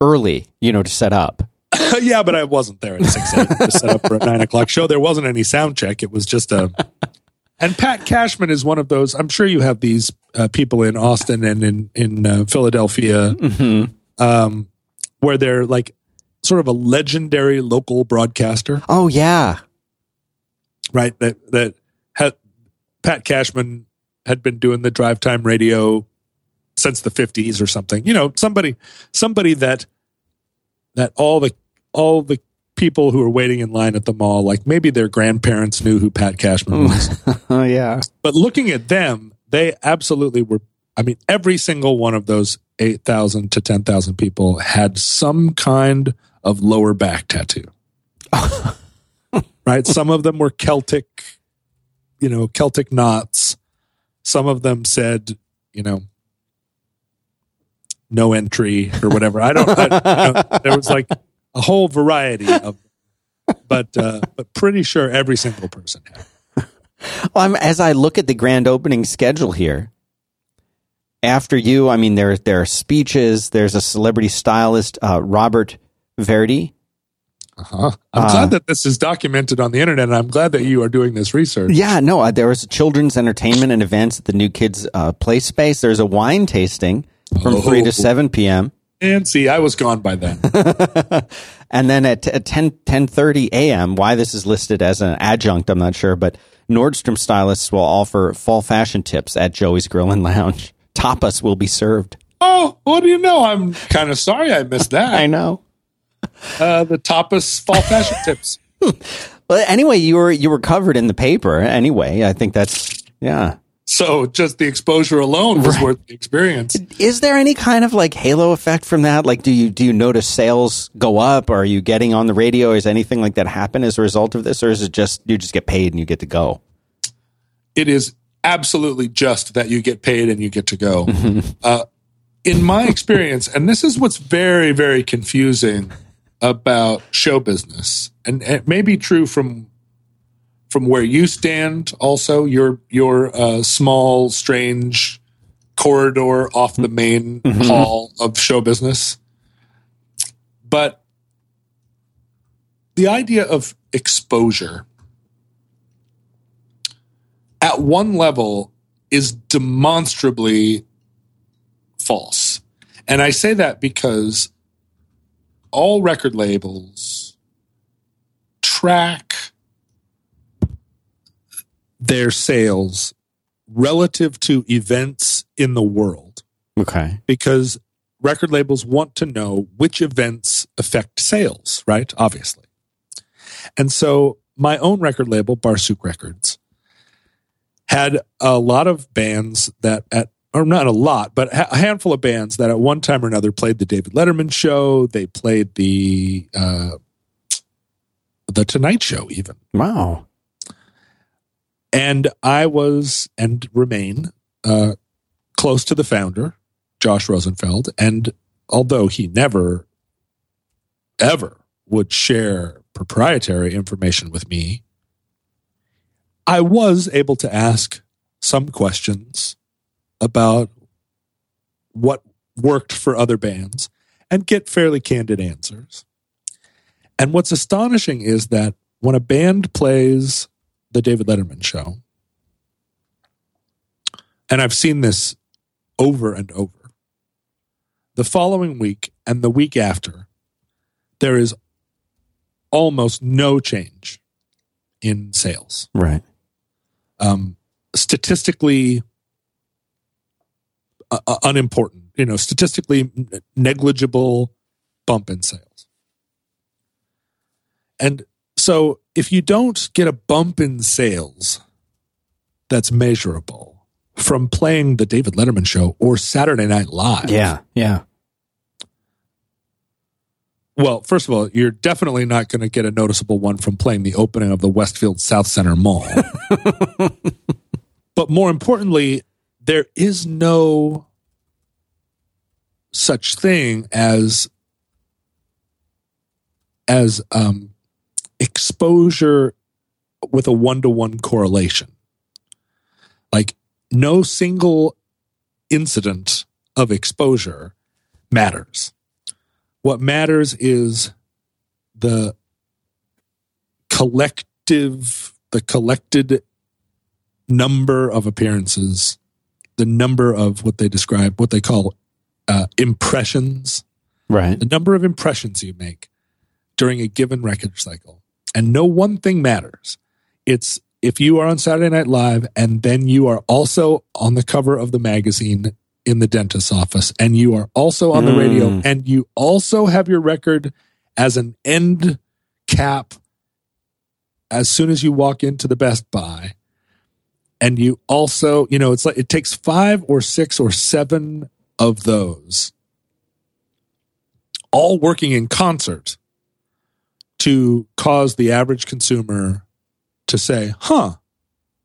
early, you know, to set up. *laughs* yeah, but I wasn't there at six a.m. to set up for a nine o'clock show. There wasn't any sound check. It was just a. And Pat Cashman is one of those. I'm sure you have these uh, people in Austin and in in uh, Philadelphia, um, where they're like sort of a legendary local broadcaster, Oh yeah. Right? That that had Pat Cashman had been doing the drive time radio since the 50s or something. You know, somebody somebody that that all the all the people who are waiting in line at the mall, like maybe their grandparents knew who Pat Cashman was. *laughs* Oh yeah. but looking at them, they absolutely were. I mean, every single one of those 8,000 to 10,000 people had some kind of lower back tattoo. *laughs* right? Some of them were Celtic, you know, Celtic knots. Some of them said, you know, no entry or whatever. I don't, I, you know, there was like a whole variety of, but, uh, but pretty sure every single person had. Well, I'm, as I look at the grand opening schedule here, after you, I mean, there there are speeches. There's a celebrity stylist, uh, Robert Verdi. Uh-huh. I'm glad that this is documented on the internet, and I'm glad that you are doing this research. Yeah, no, uh, there was children's entertainment and events at the New Kids uh, Play Space. There's a wine tasting from Oh. three to seven p.m. And see, I was gone by then. *laughs* And then at, at 10, 10.30 a.m., why this is listed as an adjunct, I'm not sure, but Nordstrom stylists will offer fall fashion tips at Joey's Grill and Lounge. Tapas will be served. oh, what do you know? I'm kind of sorry I missed that. *laughs* I know. *laughs* Uh, the tapas fall fashion *laughs* tips. Well, anyway, you were you were covered in the paper. Anyway, I think that's yeah. So just the exposure alone was worth the experience. Is there any kind of like halo effect from that? Like, do you do you notice sales go up? Or are you getting on the radio? Is anything like that happen as a result of this, or is it just you just get paid and you get to go? It is absolutely just that you get paid and you get to go. *laughs* uh, in my experience, and this is what's very, very confusing about show business, and it may be true from from where you stand. Also, your your uh, small, strange corridor off the main hall of show business, but the idea of exposure at one level is demonstrably false. And I say that because all record labels track their sales relative to events in the world Okay. because record labels want to know which events affect sales, right? Obviously. And so my own record label, Barsuk Records, had a lot of bands that at or not a lot, but a handful of bands that at one time or another played the David Letterman show. They played the uh, the Tonight Show, even. Wow. And I was and remain uh, close to the founder, Josh Rosenfeld. And although he never, ever would share proprietary information with me, I was able to ask some questions about what worked for other bands and get fairly candid answers. And what's astonishing is that when a band plays the David Letterman show, and I've seen this over and over, the following week and the week after, there is almost no change in sales. Right. Um, statistically uh, unimportant, you know, statistically negligible bump in sales. And so if you don't get a bump in sales that's measurable from playing the David Letterman show or Saturday Night Live, Yeah. Yeah. well, first of all, you're definitely not going to get a noticeable one from playing the opening of the Westfield South Center Mall. *laughs* but more importantly, there is no such thing as as um, exposure with a one to one correlation. Like no single incident of exposure matters. What matters is the collective, the collected number of appearances, the number of what they describe, what they call uh, impressions, Right. the number of impressions you make during a given record cycle. And no one thing matters. It's if you are on Saturday Night Live and then you are also on the cover of the magazine in the dentist's office and you are also on the radio Mm. and you also have your record as an end cap as soon as you walk into the Best Buy. And you also, you know, it's like it takes five or six or seven of those all working in concert to cause the average consumer to say, huh,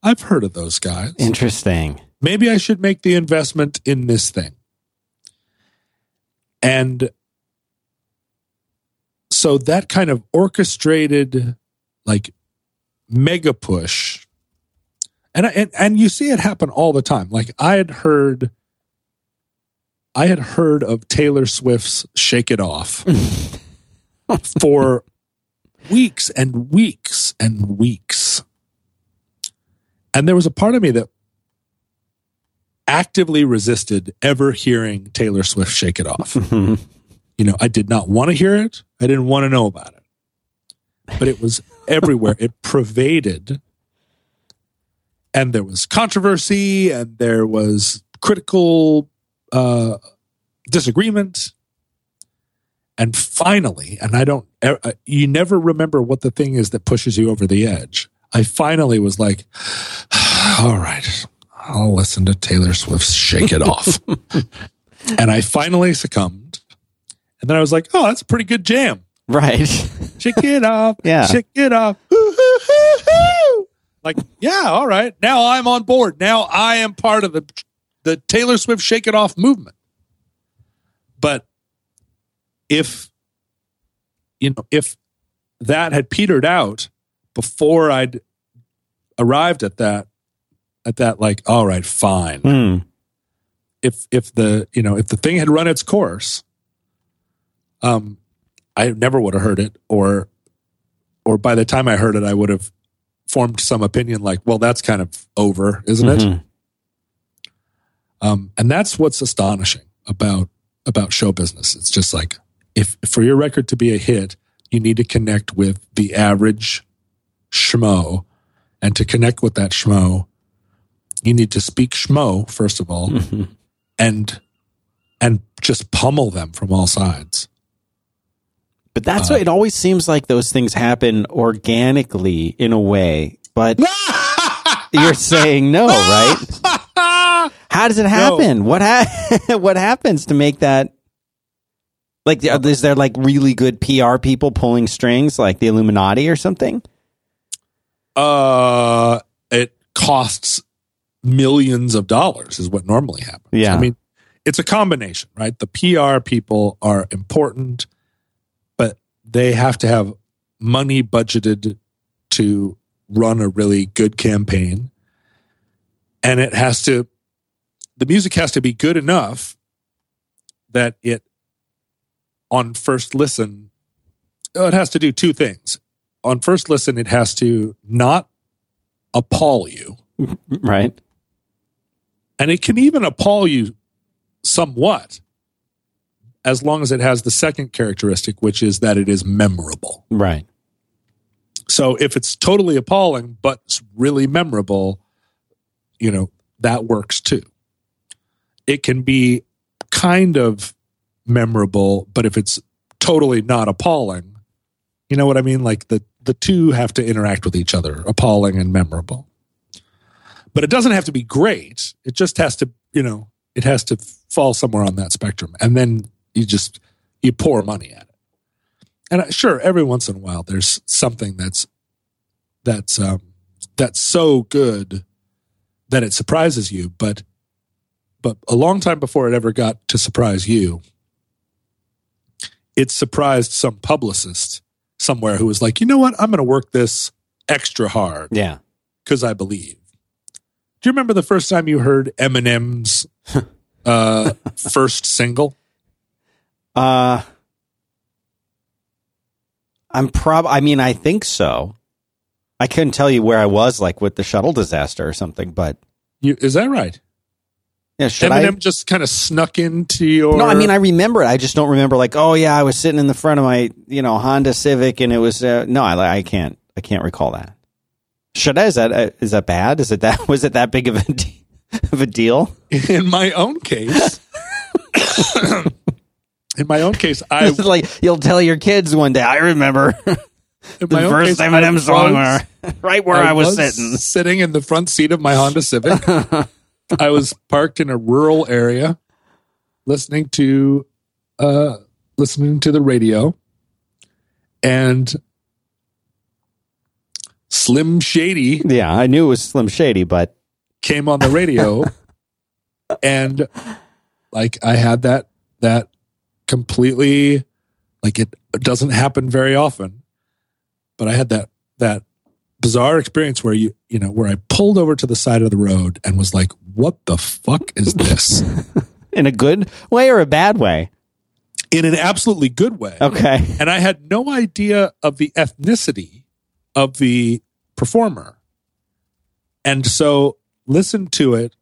I've heard of those guys. Interesting. Maybe I should make the investment in this thing. And so that kind of orchestrated, like mega push, and, I- and and you see it happen all the time. Like I had heard, I had heard of Taylor Swift's "Shake It Off" *laughs* for weeks and weeks and weeks, and there was a part of me that actively resisted ever hearing Taylor Swift "Shake It Off." You know, I did not want to hear it. I didn't want to know about it. But it was everywhere. It pervaded. And there was controversy and there was critical uh, disagreement. And finally, and I don't, uh, you never remember what the thing is that pushes you over the edge. I finally was like, *sighs* all right, I'll listen to Taylor Swift's Shake It Off. *laughs* and I finally succumbed. And then I was like, oh, that's a pretty good jam. Right. Shake it off. *laughs* Yeah. Shake it off. *laughs* Like, yeah, all right. Now I'm on board. Now I am part of the the Taylor Swift Shake It Off movement. But if you know, if that had petered out before I'd arrived at that at that like, all right, fine. Hmm. If if the you know, if the thing had run its course, um I never would have heard it or or by the time I heard it I would have formed some opinion like, well, that's kind of over, isn't it? Mhm. Um, and that's what's astonishing about about show business. It's just like if for your record to be a hit, you need to connect with the average schmo, and to connect with that schmo, you need to speak schmo first of all, Mhm. and and just pummel them from all sides. But that's Uh, what it always seems like those things happen organically in a way. But *laughs* you're saying no, right? *laughs* How does it happen? What ha- *laughs* what happens to make that? Like, is there like really good PR people pulling strings, like the Illuminati or something? uh, it costs millions of dollars is what normally happens. Yeah. I mean, it's a combination, right? The PR people are important, they have to have money budgeted to run a really good campaign. And it has to, the music has to be good enough that it, on first listen, oh, it has to do two things. On first listen, it has to not appall you, *laughs* Right. and it can even appall you somewhat as long as it has the second characteristic, which is that it is memorable. Right. So if it's totally appalling, but it's really memorable, you know, that works too. It can be kind of memorable, but if it's totally not appalling, you know what I mean? Like the, the two have to interact with each other, appalling and memorable. But it doesn't have to be great. It just has to, you know, it has to fall somewhere on that spectrum. And then you just, you pour money at it and sure every once in a while there's something that's that's um that's so good that it surprises you, but but a long time before it ever got to surprise you, it surprised some publicist somewhere who was like, you know what, I'm going to work this extra hard Yeah. because I believe. Do you remember the first time you heard Eminem's *laughs* uh, first single? Uh, I'm prob. I mean, I think so. I couldn't tell you where I was, like with the shuttle disaster or something, but You, is that right? yeah, should Eminem I? just kind of snuck into your. No, I mean I remember it. I just don't remember. Like, oh yeah, I was sitting in the front of my, you know, Honda Civic, and it was uh, no, I, I can't, I can't recall that. Should I? Is that uh, is that bad? Is it that *laughs* was it that big of a de- of a deal? in my own case. *laughs* in my own case, *laughs* I like you'll tell your kids one day. I remember *laughs* the first case, I Eminem song, was- *laughs* right where I, was, sitting. sitting in the front seat of my Honda Civic. I was parked in a rural area, listening to uh, listening to the radio, and Slim Shady Yeah, I knew it was Slim Shady, but came on the radio, and like I had that that completely like it doesn't happen very often, but I had that that bizarre experience where you you know where I pulled over to the side of the road and was like, "What the fuck is this?" *laughs* in a good way or a bad way. In an absolutely good way, Okay. and I had no idea of the ethnicity of the performer, and so listen to it,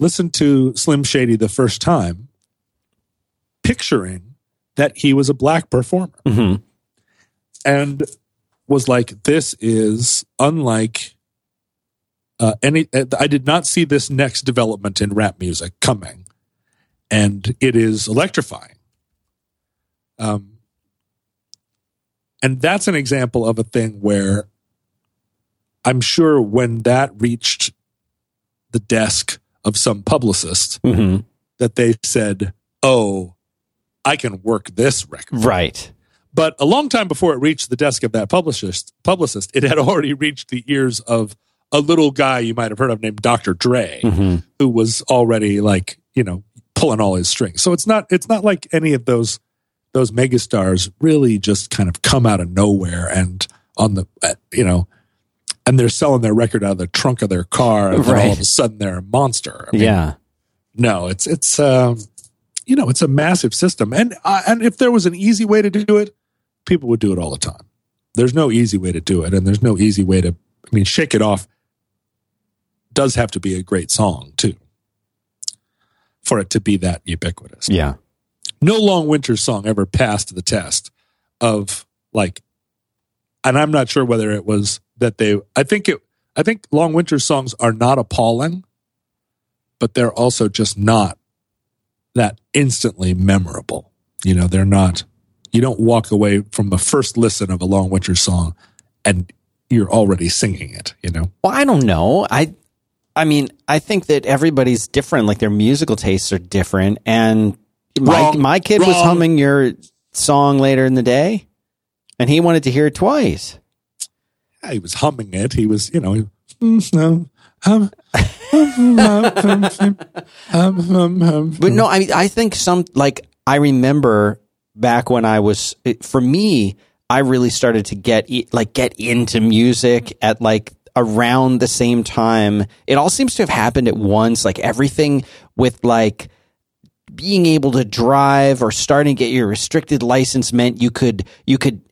listen to Slim Shady the first time, picturing that he was a black performer. hmm and was like, "This is unlike uh, any." I did not see this next development in rap music coming, and it is electrifying. Um, and that's an example of a thing where I'm sure when that reached the desk of some publicist, hmm that they said, "Oh, I can work this record." Right. But a long time before it reached the desk of that publicist, publicist, it had *laughs* already reached the ears of a little guy you might have heard of named Dr. Dre, hmm who was already like, you know, pulling all his strings. So it's not it's not like any of those those megastars really just kind of come out of nowhere and on the uh, you know and they're selling their record out of the trunk of their car and then all Right. of a sudden they're a monster. I mean, Yeah. no, it's it's um, you know it's a massive system, and uh, and if there was an easy way to do it, people would do it all the time. There's no easy way to do it, and there's no easy way to. I mean, "Shake It Off" does have to be a great song too, for it to be that ubiquitous. Yeah. No long winter song ever passed the test of like, and I'm not sure whether it was that they. I think it. I think long winter songs are not appalling, but they're also just not that instantly memorable. You know, they're not. You don't walk away from the first listen of a long winter song, and you're already singing it. You know. Well, I don't know. I, I mean, I think that everybody's different. Like their musical tastes are different. And my Wrong. my kid was humming your song later in the day, and he wanted to hear it twice. Yeah, he was humming it. He was, you know, he, mm, no, hum. But no, I mean, I think some like I remember back when I was it, for me, I really started to get like get into music at like around the same time. It all seems to have happened at once. Like everything with like being able to drive or starting to get your restricted license meant you could you could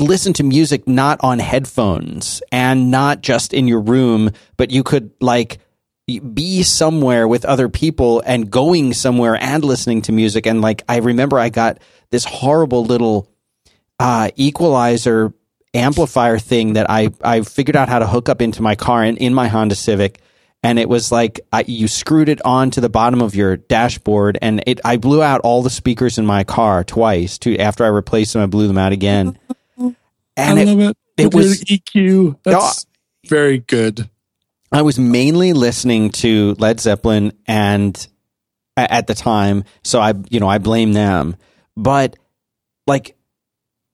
listen to music not on headphones and not just in your room, but you could like be somewhere with other people and going somewhere and listening to music. And like, I remember I got this horrible little uh, equalizer amplifier thing that I, I figured out how to hook up into my car and in my Honda Civic. And it was like I, you screwed it onto the bottom of your dashboard, and it. I blew out all the speakers in my car twice. To after I replaced them, I blew them out again. *laughs* And I it, love it. it With was- EQ. That's very good. I was mainly listening to Led Zeppelin and at the time, so I you know I blame them. But like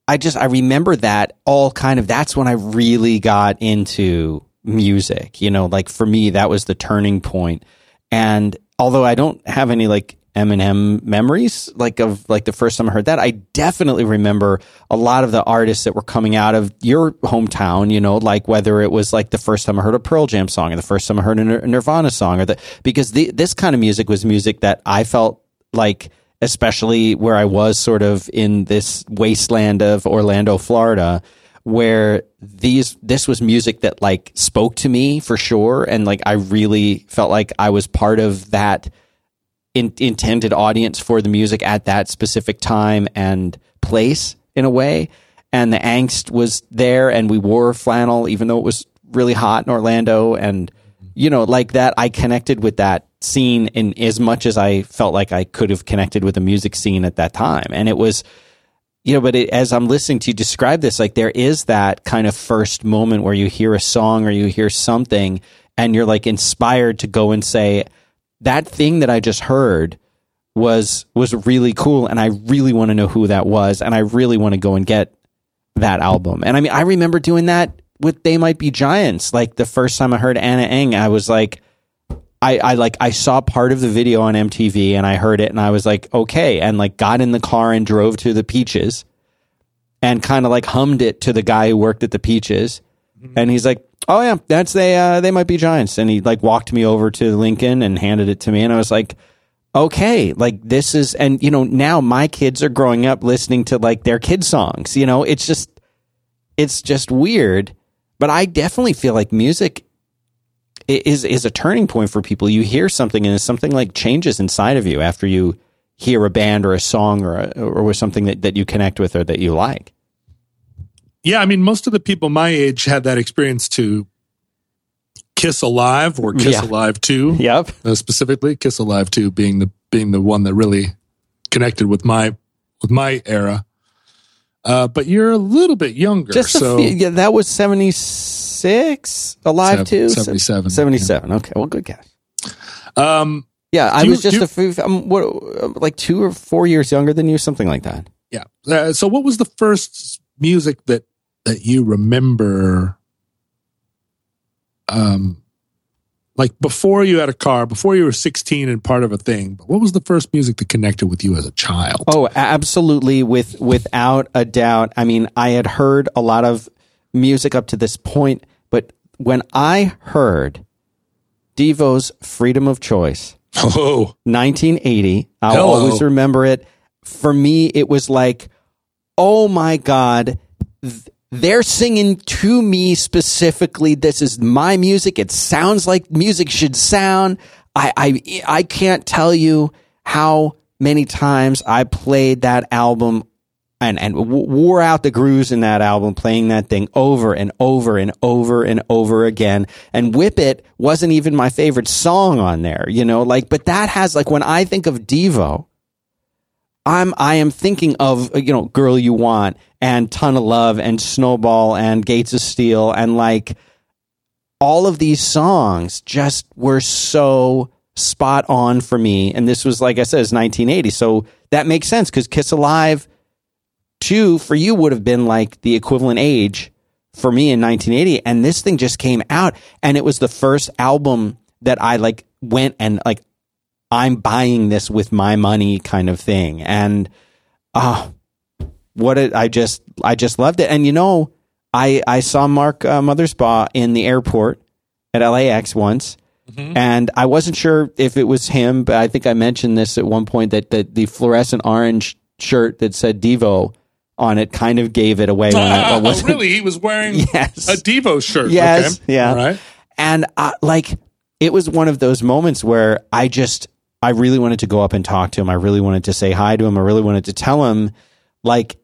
I just I remember that all kind of that's when I really got into music. You know, like for me, that was the turning point. And although I don't have any like Eminem memories, like of like the first time I heard that, I definitely remember a lot of the artists that were coming out of your hometown. You know, like whether it was like the first time I heard a Pearl Jam song or the first time I heard a Nirvana song, or the because the, this kind of music was music that I felt like, especially where I was sort of in this wasteland of Orlando, Florida where these this was music that like spoke to me for sure and like I really felt like I was part of that in, intended audience for the music at that specific time and place in a way. And the angst was there and we wore flannel even though it was really hot in Orlando. And you know like that I connected with that scene in as much as I felt like I could have connected with the music scene at that time. And it was you know, but it, as I'm listening to you describe this, like there is that kind of first moment where you hear a song or you hear something and you're like inspired to go and say, that thing that I just heard was was really cool and I really want to know who that was and I really want to go and get that album. And I mean I remember doing that with They Might Be Giants. Like the first time I heard Ana Ng, I was like I, I like I saw part of the video on MTV and I heard it and I was like, okay, and like got in the car and drove to the Peaches and kind of like hummed it to the guy who worked at the Peaches. And he's like, Oh yeah, that's they uh, they might be giants. And he like walked me over to Lincoln and handed it to me and I was like, Okay, like this is and you know, now my kids are growing up listening to like their kid songs. You know, it's just it's just weird. But I definitely feel like music is is a turning point for people. You hear something and something like changes inside of you after you hear a band or a song or a, or something that, that you connect with or that you like. Yeah, I mean, most of the people my age had that experience to Kiss Alive or Kiss yeah. Alive Two. Yep. Uh, specifically, Kiss Alive Two being the being the one that really connected with my with my era. Uh, but you're a little bit younger. Just so few, yeah, that was seventy six. Alive too. Seventy seven. Seventy seven. Okay. Well, good guess. Um. Yeah, I was just you, a few, um, what, like two or four years younger than you, something like that. Yeah. Uh, so, what was the first music that that you remember? Um, like before you had a car, before you were 16 and part of a thing, but what was the first music that connected with you as a child? Oh, absolutely. With, without a doubt. I mean, I had heard a lot of music up to this point, but when I heard Devo's Freedom of Choice, oh. 1980, I'll Hello. always remember it. For me, it was like, oh my God, they're singing to me specifically. This is my music. It sounds like music should sound. I, I, I can't tell you how many times I played that album and, and wore out the grooves in that album, playing that thing over and over and over and over again. And Whip It wasn't even my favorite song on there, you know, like, but that has like, when I think of Devo, I'm, I am thinking of, uh, you know, Girl You Want and Ton of Love and Snowball and Gates of Steel and like all of these songs just were so spot on for me. And this was, like I said, it's 1980. So that makes sense because Kiss Alive 2 for you would have been like the equivalent age for me in 1980. And this thing just came out and it was the first album that I like went and like, I'm buying this with my money kind of thing. And, uh, what it, I just I just loved it. And you know, I I saw Mark uh, Mothersbaugh in the airport at LAX once. Mm-hmm. And I wasn't sure if it was him, but I think I mentioned this at one point that, that the fluorescent orange shirt that said Devo on it kind of gave it away. When I, *laughs* uh, oh, really? He was wearing *laughs* yes. a Devo shirt. Yes. Okay. Yeah. All right. And uh, like, it was one of those moments where I just, I really wanted to go up and talk to him. I really wanted to say hi to him. I really wanted to tell him, like,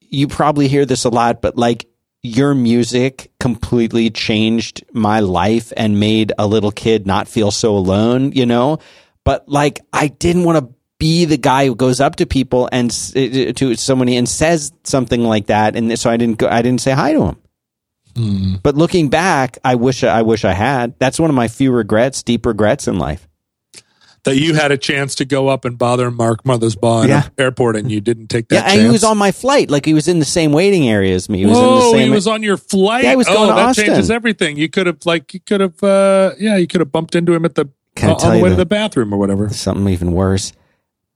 you probably hear this a lot, but like your music completely changed my life and made a little kid not feel so alone, you know? But like, I didn't want to be the guy who goes up to people and to somebody and says something like that. And so I didn't go, I didn't say hi to him. Mm. But looking back, I wish I wish I had. That's one of my few regrets, deep regrets in life. That you had a chance to go up and bother Mark Mothersbaugh Yeah. the airport and you didn't take that Yeah, chance. and he was on my flight. Like he was in the same waiting area as me. He was in the Oh, same. he was on your flight. Yeah, he was oh, going to that Austin. changes everything. You could have like you could have uh yeah, you could have bumped into him at the uh, on the way to the- the bathroom or whatever. something even worse.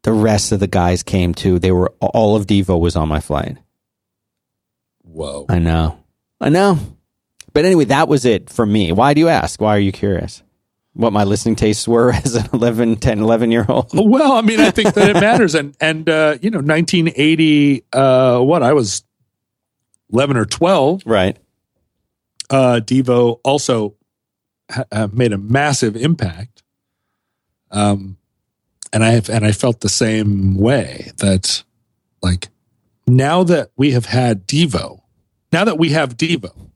The rest of the guys came too. They were all of Devo was on my flight. Whoa. I know. I know. But anyway, that was it for me. Why do you ask? Why are you curious? What my listening tastes were *laughs* as an 11, 10, 11 year old? Well, I mean, I think that it matters, and and uh, you know, 1980. Uh, what I was 11 or 12. Right. Uh, Devo also ha- uh, made a massive impact. Um, and i have and I felt the same way that, like, now that we have had Devo, now that we have Devo,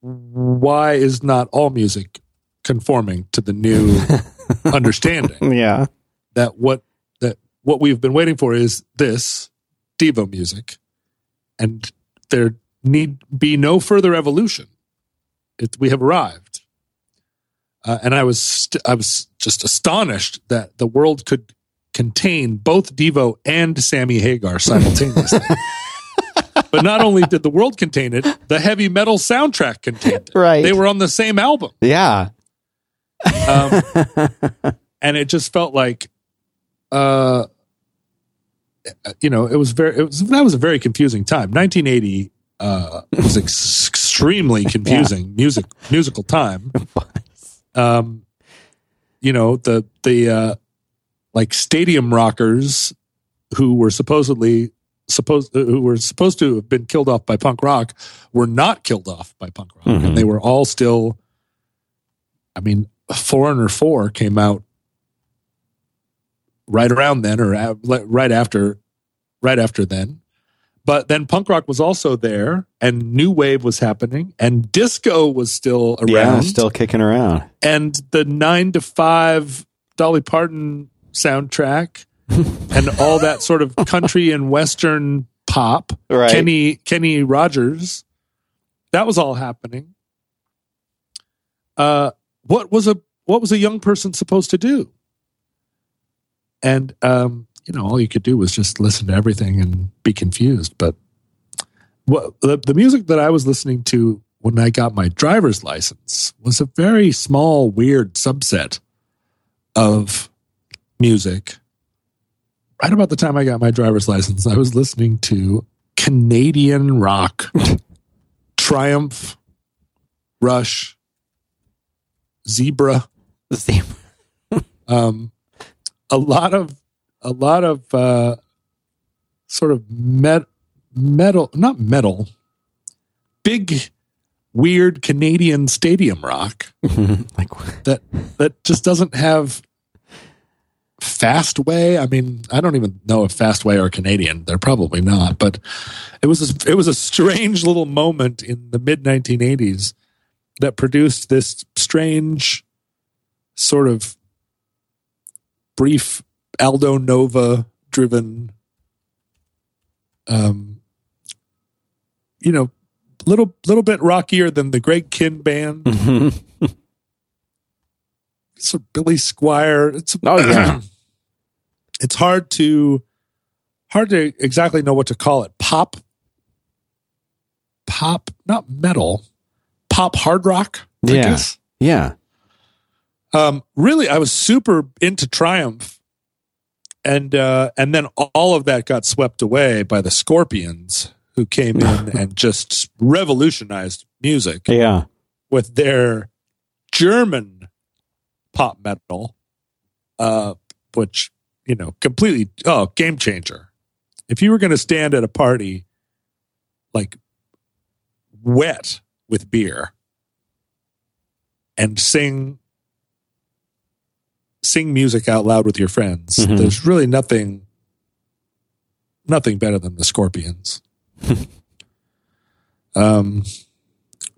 why is not all music conforming to the new *laughs* understanding? Yeah. that what that what we've been waiting for is this Devo music, and there need be no further evolution. It, we have arrived, uh, and I was st- I was just astonished that the world could contain both Devo and Sammy Hagar simultaneously. *laughs* but not only did the world contain it, the heavy metal soundtrack contained it. Right. They were on the same album Yeah. Um, and it just felt like uh you know it was very it was that was a very confusing time. 1980 uh was ex- extremely *laughs* confusing music musical time. Um you know the the uh like stadium rockers who were supposedly supposed uh, who were supposed to have been killed off by punk rock were not killed off by punk rock. Mhm. and they were all still i mean foreigner 4 came out right around then or right after right after then but then punk rock was also there and new wave was happening and disco was still around Yeah. Still kicking around. and the nine to five Dolly Parton soundtrack *laughs* and all that sort of country and western pop, Right. Kenny Kenny Rogers, that was all happening. Uh, what was a what was a young person supposed to do? And um, you know, all you could do was just listen to everything and be confused. But what the, the music that I was listening to when I got my driver's license was a very small, weird subset of music. Right about the time I got my driver's license, I was listening to Canadian rock, *laughs* Triumph, Rush, Zebra, See, *laughs* um, a lot of a lot of uh, sort of met, metal, not metal, big, weird Canadian stadium rock *laughs* like, that that just doesn't have Fastway. I mean, I don't even know if Fastway are Canadian. They're probably not, but it was a, it was a strange little moment in the mid 1980s that produced this strange sort of brief Aldo Nova driven um you know little little bit rockier than the Greg Kihn band so Billy Squier. It's Oh, yeah. *clears throat* it's hard to hard to exactly know what to call it. Pop, pop, not metal, pop hard rock. I Yeah. guess. yeah. Um, really, I was super into Triumph, and uh, and then all of that got swept away by the Scorpions, who came in *laughs* and just revolutionized music Yeah. with their German pop metal, uh, which you know completely oh game changer. If you were going to stand at a party like wet with beer and sing sing music out loud with your friends, Mhm. there's really nothing nothing better than the Scorpions. *laughs* um,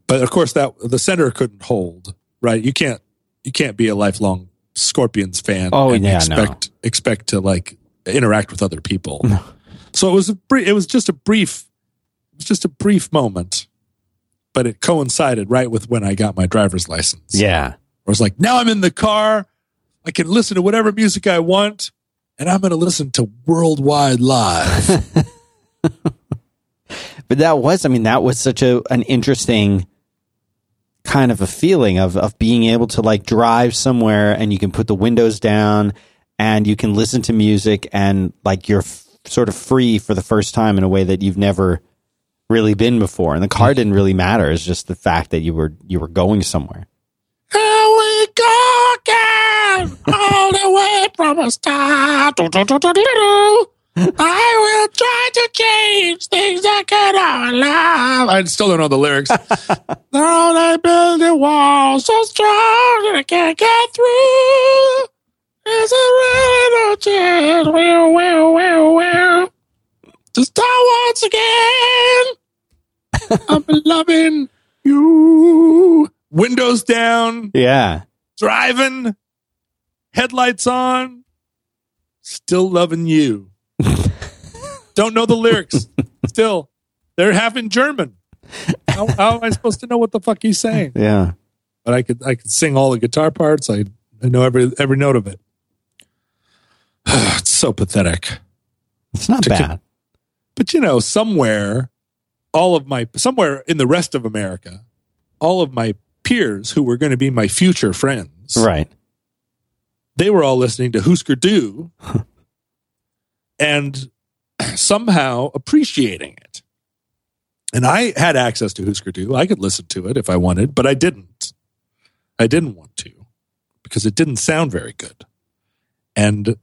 but of course that the center couldn't hold right? You can't you can't be a lifelong scorpions fan Oh, and yeah, expect expect to like interact with other people. *laughs* So it was a brief, it was just a brief it was just a brief moment but it coincided right with when i got my driver's license Yeah. i was like now i'm in the car I can listen to whatever music I want, and I'm going to listen to Worldwide Live. *laughs* but that was, I mean, that was such a an interesting kind of a feeling of of being able to like drive somewhere and you can put the windows down and you can listen to music and like you're f- sort of free for the first time in a way that you've never really been before. And the car didn't really matter. It's just the fact that you were you were going somewhere. Here we go again, all the way from a start. I will try to change things I cannot allow. I still don't know the lyrics. *laughs* now they build a wall so strong that I can't get through. Is there really no chance? Well, well, well, well. To start once again. *laughs* I'm loving you. Windows down, Yeah. driving, headlights on, still loving you. *laughs* Don't know the lyrics. Still, they're half in German. How, how am I supposed to know what the fuck he's saying? Yeah. But I could I could sing all the guitar parts. I I know every every note of it. *sighs* it's so pathetic. It's not To con- bad. But you know, somewhere, all of my somewhere in the rest of America, all of my peers who were going to be my future friends, Right. they were all listening to Husker Du *laughs* and somehow appreciating it. And I had access to Husker Du. I could listen to it if I wanted, but I didn't. I didn't want to because it didn't sound very good. And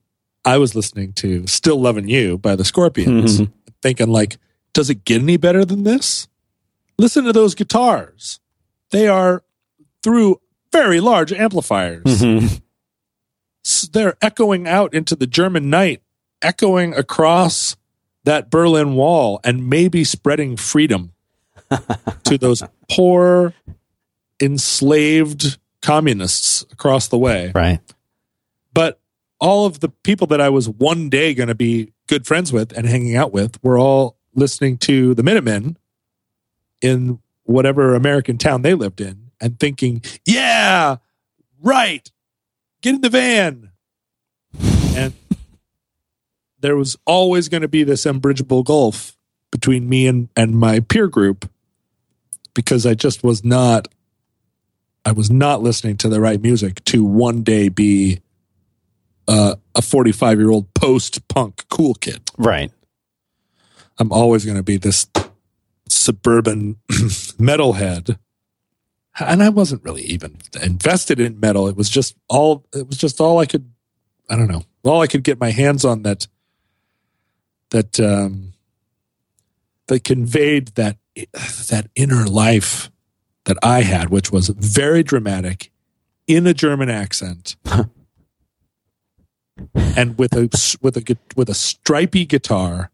I was listening to Still Loving You by the Scorpions, Mhm. thinking like, does it get any better than this? Listen to those guitars. They are through very large amplifiers Mhm. s- they're echoing out into the German night, echoing across that Berlin Wall, and maybe spreading freedom *laughs* to those poor, enslaved communists across the way. Right. But all of the people that I was one day going to be good friends with and hanging out with were all listening to the Minutemen in whatever American town they lived in and thinking, yeah, right, get in the van. And there was always going to be this unbridgeable gulf between me and, and my peer group because I just was not I was not listening to the right music to one day be uh, a 45 year old post punk cool kid. Right. I'm always going to be this suburban *laughs* metalhead. And I wasn't really even invested in metal. It was just all, it was just all I could, I don't know, all I could get my hands on that, that, um, that conveyed that, that inner life that I had, which was very dramatic in a German accent. *laughs* and with a with a with a stripy guitar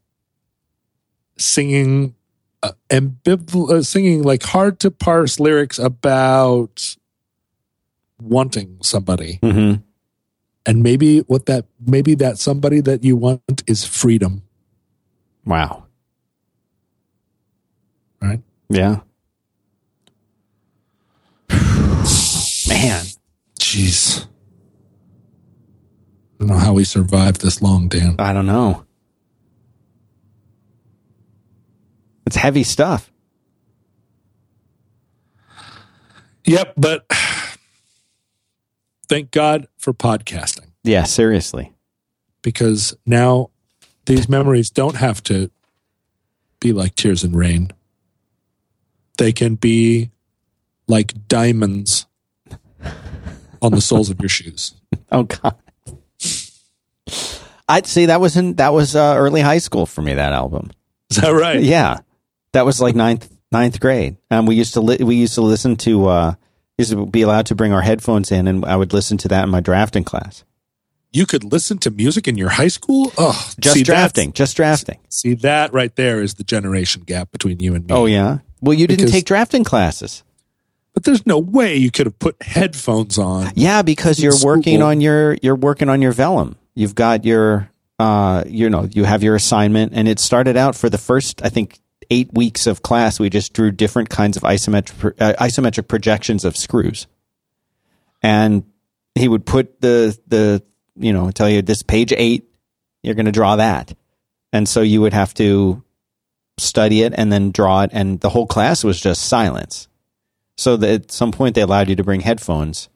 singing uh, ambival- uh, singing like hard to parse lyrics about wanting somebody hmm and maybe what that maybe that somebody that you want is freedom Wow. right Yeah. *sighs* Man. jeez I don't know how we survived this long, Dan. I don't know. It's heavy stuff. Yep, but *sighs* thank God for podcasting. Yeah, seriously. because now these memories don't have to be like tears and rain. They can be like diamonds *laughs* on the soles of your shoes. Oh God. I'd say that was in that was uh, early high school for me. That album. Is that right? Yeah, that was like ninth ninth grade. Um, we used to li- we used to listen to uh, used to be allowed to bring our headphones in, and I would listen to that in my drafting class. You could listen to music in your high school? Oh, Just see, drafting, just drafting. See, that right there is the generation gap between you and me. Oh yeah. Well, you didn't Because- take drafting classes. But there's no way you could have put headphones on. Yeah, because you're School. working on your you're working on your vellum. You've got your uh you know, you have your assignment and it started out for the first I think 8 weeks of class we just drew different kinds of isometric uh, isometric projections of screws. And he would put the the you know tell you this page eight, you're going to draw that, and so you would have to study it and then draw it, and the whole class was just silence. So that at some point they allowed you to bring headphones,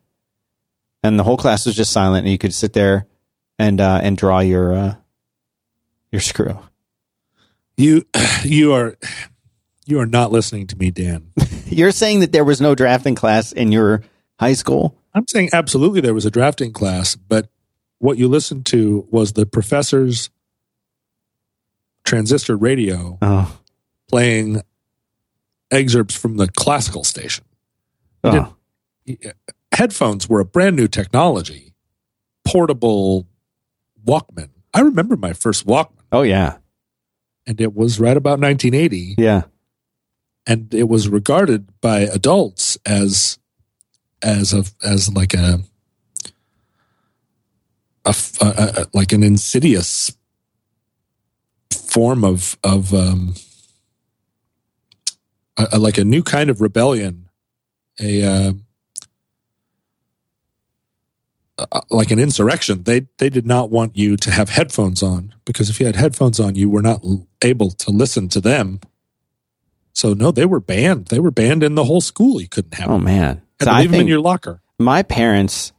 and the whole class was just silent, and you could sit there and uh, and draw your uh, your screw. You *clears throat* you are you are not listening to me, Dan. *laughs* You're saying that there was no drafting class in your high school? I'm saying absolutely there was a drafting class, but what you listened to was the professor's transistor radio Oh, playing excerpts from the classical station. oh. Uh, headphones were a brand new technology, portable Walkman. I remember my first Walkman, oh yeah, and it was right about 1980, yeah. and it was regarded by adults as as a as like a a like an insidious form of of um, a, a- like a new kind of rebellion, a uh, uh, like an insurrection. They they did not want you to have headphones on because if you had headphones on, you were not l- able to listen to them. So no, they were banned. They were banned in the whole school. You couldn't have Oh them. man. So leave them in your locker. my parents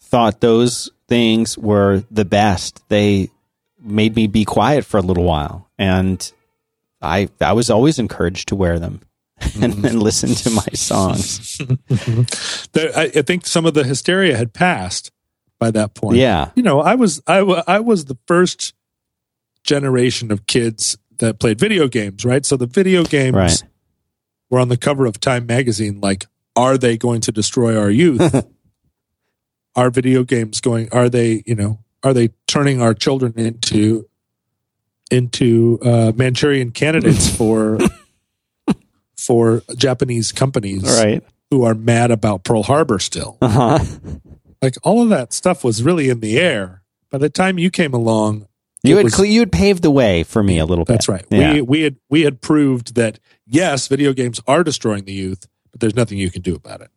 thought those things were the best. They made me be quiet for a little while, and I I was always encouraged to wear them *laughs* and then listen to my songs. *laughs* There, I, I think some of the hysteria had passed by that point. Yeah. you know, I was I, I was the first generation of kids that played video games, right? So the video games Right. were on the cover of Time magazine. Like, are they going to destroy our youth? *laughs* are video games going? Are they, you know, are they turning our children into into uh, Manchurian candidates *laughs* for for Japanese companies Right. who are mad about Pearl Harbor still? Uh huh. Like all of that stuff was really in the air. By the time you came along, You had was- cle you had paved the way for me a little bit. that's right. Yeah. We we had we had proved that yes, video games are destroying the youth, but there's nothing you can do about it.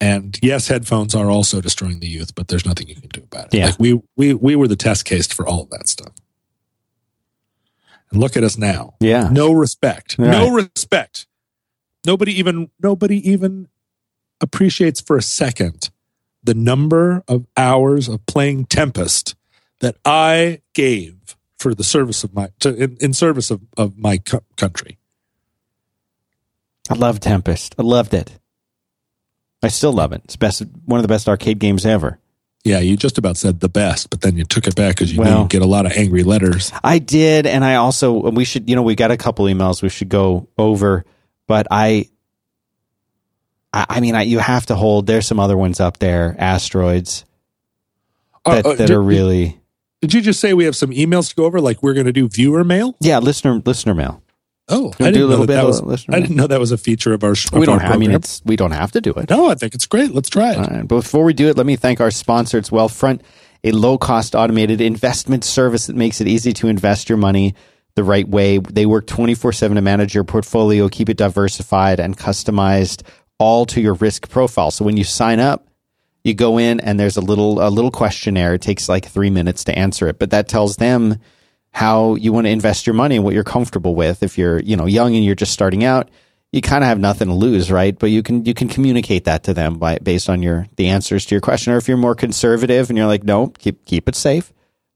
And yes, headphones are also destroying the youth, but there's nothing you can do about it. Yeah. Like we we we were the test case for all of that stuff. And look at us now. yeah. No respect. Right. No respect. Nobody even nobody even appreciates for a second the number of hours of playing Tempest that I gave for the service of my to, in, in service of, of my co- country. I love Tempest. I loved it. I still love it. It's best one of the best arcade games ever. Yeah, you just about said the best, but then you took it back because you Well- you'd get a lot of angry letters. I did, and I also we should you know we got a couple emails we should go over, but I, I, I mean I, you have to hold. There's some other ones up there, asteroids that, Uh, uh, that did, are really Did you just say we have some emails to go over? Like we're going to do viewer mail? yeah listener listener mail. Oh, do I a didn't know little that, bit that of was. listener I didn't know that was a feature of our. sh- We don't. our I mean, it's we don't have to do it. no. I think it's great. Let's try it. All right. But before we do it, let me thank our sponsor. It's Wealthfront, a low cost automated investment service that makes it easy to invest your money the right way. They work 24 7 to manage your portfolio, keep it diversified and customized all to your risk profile. So when you sign up, you go in and there's a little a little questionnaire. It takes like three minutes to answer it, but that tells them how you want to invest your money and what you're comfortable with. If you're, you know, young and you're just starting out, you kind of have nothing to lose, right? But you can you can communicate that to them by based on your the answers to your question. Or if you're more conservative and you're like, no, keep keep it safe,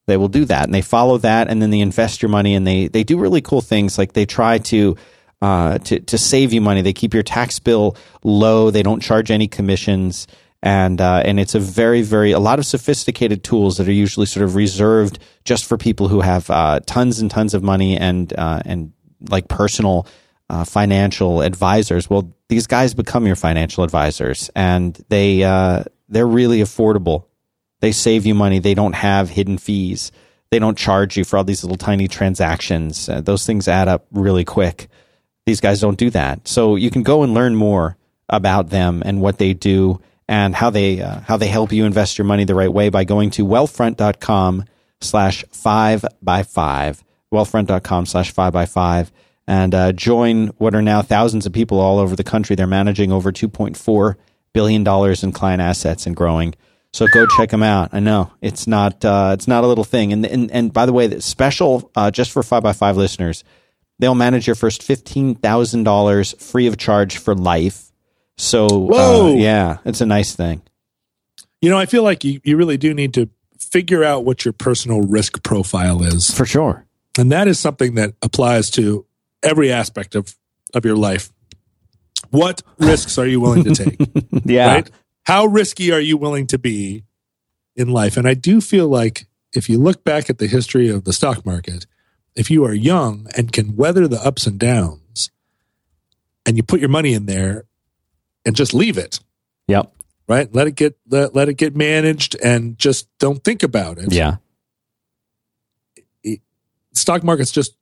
they will do that and they follow that and then they invest your money and they they do really cool things like they try to uh, to to save you money. They keep your tax bill low. They don't charge any commissions and uh, and it's a very very a lot of sophisticated tools that are usually sort of reserved just for people who have uh, tons and tons of money and uh, and like personal uh, financial advisors. Well, these guys become your financial advisors, and they uh, they're really affordable. They save you money. They don't have hidden fees. They don't charge you for all these little tiny transactions. Those things add up really quick. These guys don't do that. So you can go and learn more about them and what they do and how they uh, how they help you invest your money the right way by going to wealthfront.com slash five by five wealthfront.com slash five by five and uh, join what are now thousands of people all over the country they're managing over 2.4 billion dollars in client assets and growing So go check them out. I know it's not uh, it's not a little thing. And and and by the way, the special uh, just for five by five listeners, they'll manage your first fifteen thousand dollars free of charge for life. So uh, Whoa. yeah, it's a nice thing. You know, I feel like you, you really do need to figure out what your personal risk profile is. For sure. And that is something that applies to every aspect of, of your life. What *laughs* risks are you willing to take? *laughs* Yeah. Right? How risky are you willing to be in life? And I do feel like if you look back at the history of the stock market, if you are young and can weather the ups and downs and you put your money in there and just leave it, Yep. right? Let it get let, let it get managed and just don't think about it. Yeah. Stock market's just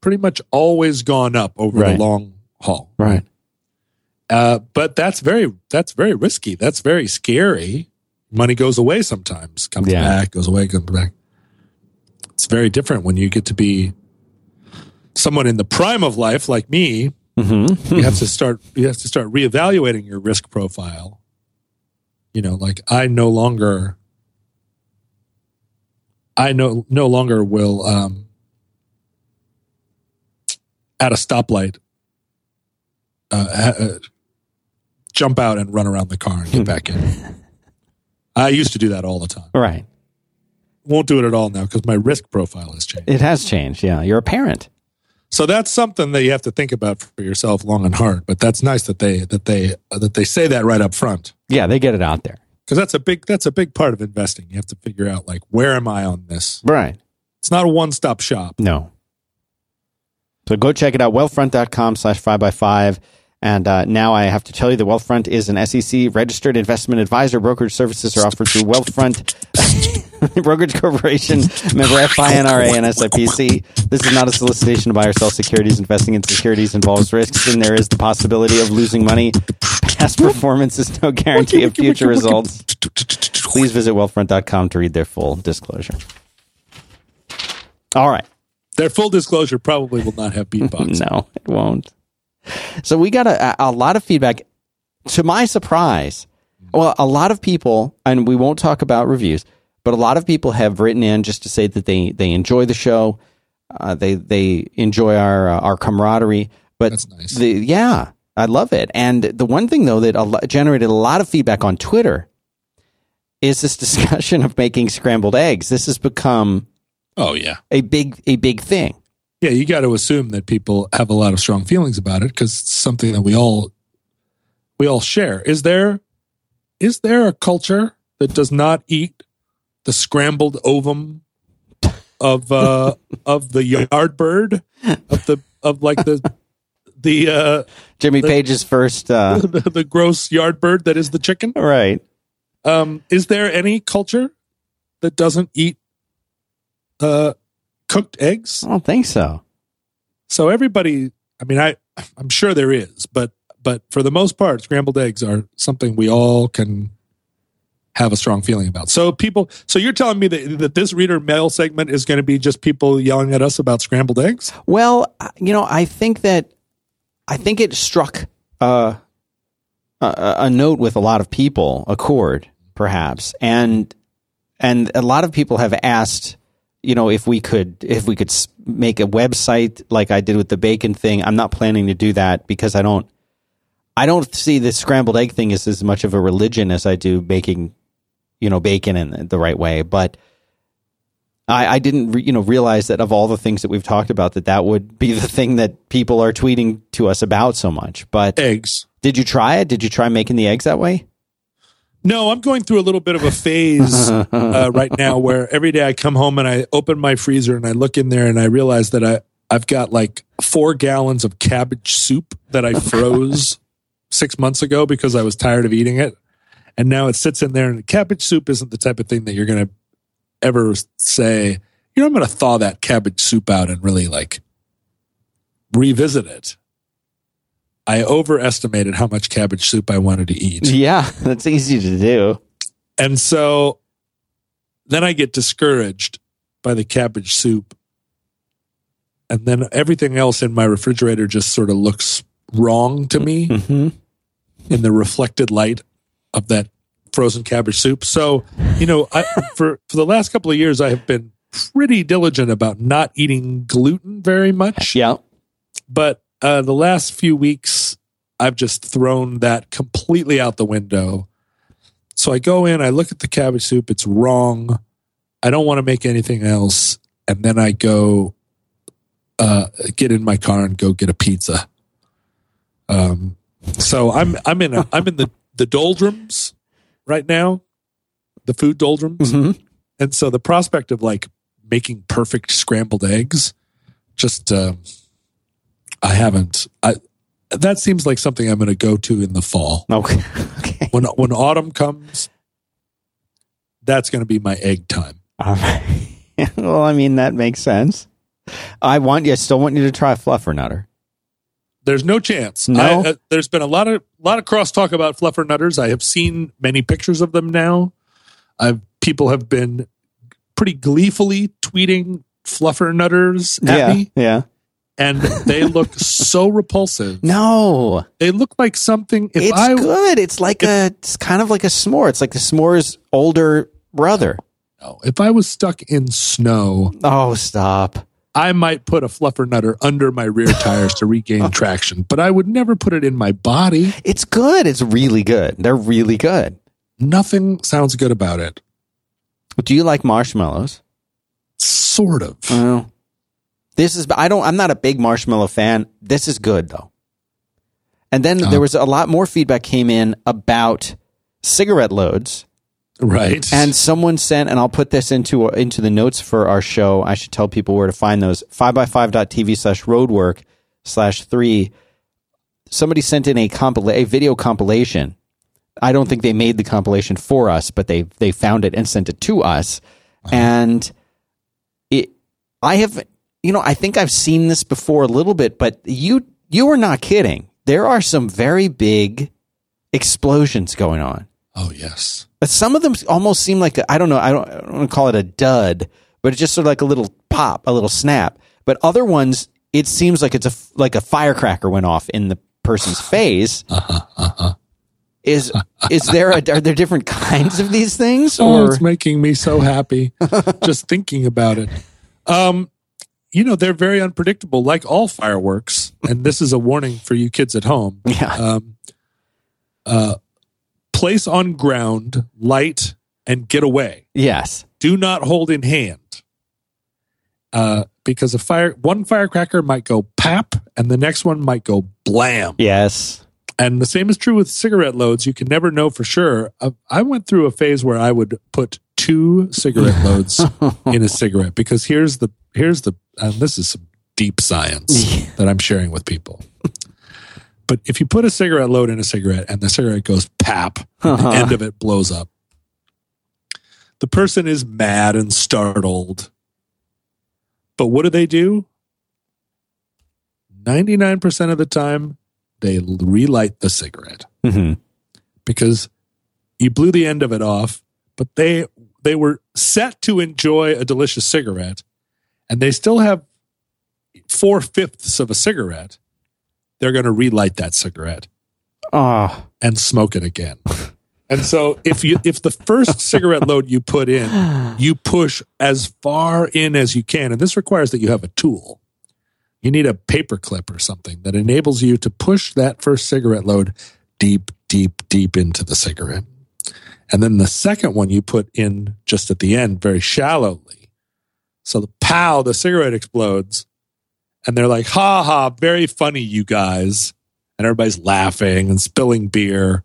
pretty much always gone up over Right. the long haul. Right. Uh, but that's very that's very risky. That's very scary. Money goes away sometimes, comes Yeah. back, goes away, comes back. It's very different when you get to be someone in the prime of life like me. Mm-hmm. You have to start you have to start reevaluating your risk profile. You know, like I no longer I no no longer will um at a stoplight uh, uh, jump out and run around the car and get back in. *laughs* I used to do that all the time. Right. Won't do it at all now because my risk profile has changed. It has changed. Yeah. You're a parent. So that's something that you have to think about for yourself long and hard. But that's nice that they that they uh, that they say that right up front Yeah. They get it out there. because that's a big that's a big part of investing. You have to figure out like where am I on this? Right. It's not a one stop shop. No. So go check it out, wealthfront.com slash 5 by 5 And uh, now I have to tell you that Wealthfront is an SEC registered investment advisor. Brokerage services are offered through Wealthfront *laughs* *laughs* Brokerage Corporation, member FINRA and SIPC. This is not a solicitation to buy or sell securities. Investing in securities involves risks, and there is the possibility of losing money. Past performance is no guarantee of future results. Please visit wealthfront.com to read their full disclosure. All right. Their full disclosure probably will not have *laughs* beatbox. No, it won't. So we got a, a lot of feedback. To my surprise, well, a lot of people, and we won't talk about reviews, but a lot of people have written in just to say that they they enjoy the show, uh, they they enjoy our uh, our camaraderie. But That's nice. the, yeah, I love it. And the one thing though that a lo- generated a lot of feedback on Twitter is this *laughs* discussion of making scrambled eggs. This has become Oh yeah. a big a big thing. Yeah, you got to assume that people have a lot of strong feelings about it because it's something that we all we all share. Is there is there a culture that does not eat the scrambled ovum of uh *laughs* of the yard bird of the of like the the uh Jimmy Page's first, uh, *laughs* the, the gross yard bird that is the chicken? right? Um is there any culture that doesn't eat uh cooked eggs? I don't think so. So everybody, I mean, I I'm sure there is, but but for the most part, scrambled eggs are something we all can have a strong feeling about. So people, so you're telling me that, that this reader mail segment is going to be just people yelling at us about scrambled eggs? Well, you know, I think that I think it struck uh, a, a note with a lot of people, a chord, perhaps, and and a lot of people have asked, you know, if we could if we could make a website like I did with the bacon thing. I'm not planning to do that because I don't I don't see the scrambled egg thing as as much of a religion as I do making, you know, bacon in the right way, but. I, I didn't, re, you know, realize that of all the things that we've talked about, that that would be the thing that people are tweeting to us about so much. But Eggs. did you try it? Did you try making the eggs that way? No, I'm going through a little bit of a phase *laughs* uh, right now where every day I come home and I open my freezer and I look in there and I realize that I I've got like four gallons of cabbage soup that I froze *laughs* six months ago because I was tired of eating it, and now it sits in there. And cabbage soup isn't the type of thing that you're going to ever say. You know, I'm going to thaw that cabbage soup out and really like revisit it. I overestimated how much cabbage soup I wanted to eat. Yeah, *laughs* that's easy to do. And so then I get discouraged by the cabbage soup. And then everything else in my refrigerator just sort of looks wrong to me hmm in the reflected light of that frozen cabbage soup. So, you know, I, *laughs* for for the last couple of years, I have been pretty diligent about not eating gluten very much. Yeah. But uh, the last few weeks, I've just thrown that completely out the window. So I go in, I look at the cabbage soup, it's wrong. I don't want to make anything else. And then I go uh, get in my car and go get a pizza. Um, so I'm I'm in a, I'm in the the doldrums right now, the food doldrums, Mhm. and so the prospect of like making perfect scrambled eggs, just uh, I haven't. I that seems like something I'm going to go to in the fall *laughs* Okay. okay. when when autumn comes. That's going to be my egg time. All right. *laughs* well, I mean that makes sense. I want you. I still want you to try fluffernutter. There's no chance. No? I, uh, there's been a lot of lot of crosstalk about fluffer fluffernutters. I have seen many pictures of them now. I've people have been pretty gleefully tweeting fluffer fluffernutters at yeah. me, Yeah. and they *laughs* look so repulsive. No, They look like something. If it's I good. It's like a. It's kind of like a s'more. It's like the s'more's older brother. Oh. If I was stuck in snow, Oh, stop. I might put a fluffernutter under my rear tires to regain *laughs* traction, but I would never put it in my body. It's good. It's really good. They're really good. Nothing sounds good about it. Do you like marshmallows? Sort of. Well, this is. I don't. I'm not a big marshmallow fan. This is good though. And then Oh. there was a lot more feedback came in about cigarette loads. Right. And someone sent, and I'll put this into into the notes for our show. I should tell people where to find those. 5by5.tv slash roadwork slash three. Somebody sent in a compila- a video compilation. I don't think they made the compilation for us, but they they found it and sent it to us. Uh-huh. And it, I have, you know, I think I've seen this before a little bit, but you you are not kidding. There are some very big explosions going on. Oh yes. But some of them almost seem like I don't know. I don't, I don't want to call it a dud, but it's just sort of like a little pop, a little snap. But other ones, it seems like it's a like a firecracker went off in the person's *laughs* face. Is is there a, are there different kinds of these things Oh, it's making me so happy *laughs* just thinking about it. Um, you know, they're very unpredictable, like all fireworks. And this is a warning for you kids at home. *laughs* yeah Um, uh, place on ground, light, and get away. yes Do not hold in hand. Uh, because a fire, one firecracker might go pap, and the next one might go blam. yes And the same is true with cigarette loads. You can never know for sure. Uh, I went through a phase where I would put two cigarette loads *laughs* in a cigarette because here's the here's the and this is some deep science *laughs* that I'm sharing with people. But if you put a cigarette load in a cigarette and the cigarette goes pap, and the end of it blows up, the person is mad and startled. But what do they do? 99% of the time, they relight the cigarette hmm because you blew the end of it off, but they they were set to enjoy a delicious cigarette, and they still have four fifths of a cigarette. They're going to relight that cigarette oh and smoke it again. *laughs* And so if you if the first *laughs* cigarette load you put in, you push as far in as you can, and this requires that you have a tool. You need a paper clip or something that enables you to push that first cigarette load deep, deep, deep into the cigarette. And then the second one you put in just at the end very shallowly. So the pow, the cigarette explodes. And they're like, ha ha, very funny, you guys. And everybody's laughing and spilling beer.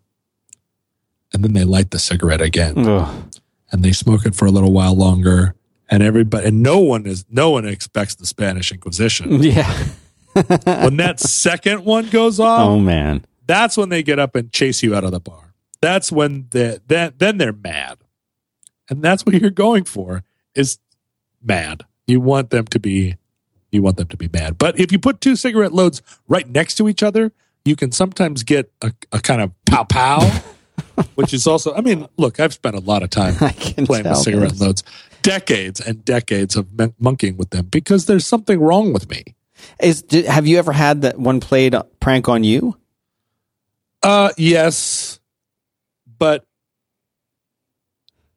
And then they light the cigarette again Ugh. and they smoke it for a little while longer. And everybody, and no one is, no one expects the Spanish Inquisition. *laughs* yeah when that second one goes off, oh man that's when they get up and chase you out of the bar. That's when they then then they're mad, and that's what you're going for is mad. You want them to be, you want them to be mad. But if you put two cigarette loads right next to each other, you can sometimes get a, a kind of pow pow, *laughs* which is also. I mean, look, I've spent a lot of time *laughs* playing with cigarette this. loads, decades and decades of mon- monkeying with them because there's something wrong with me. Is have you ever had that one played prank on you? Uh, yes, but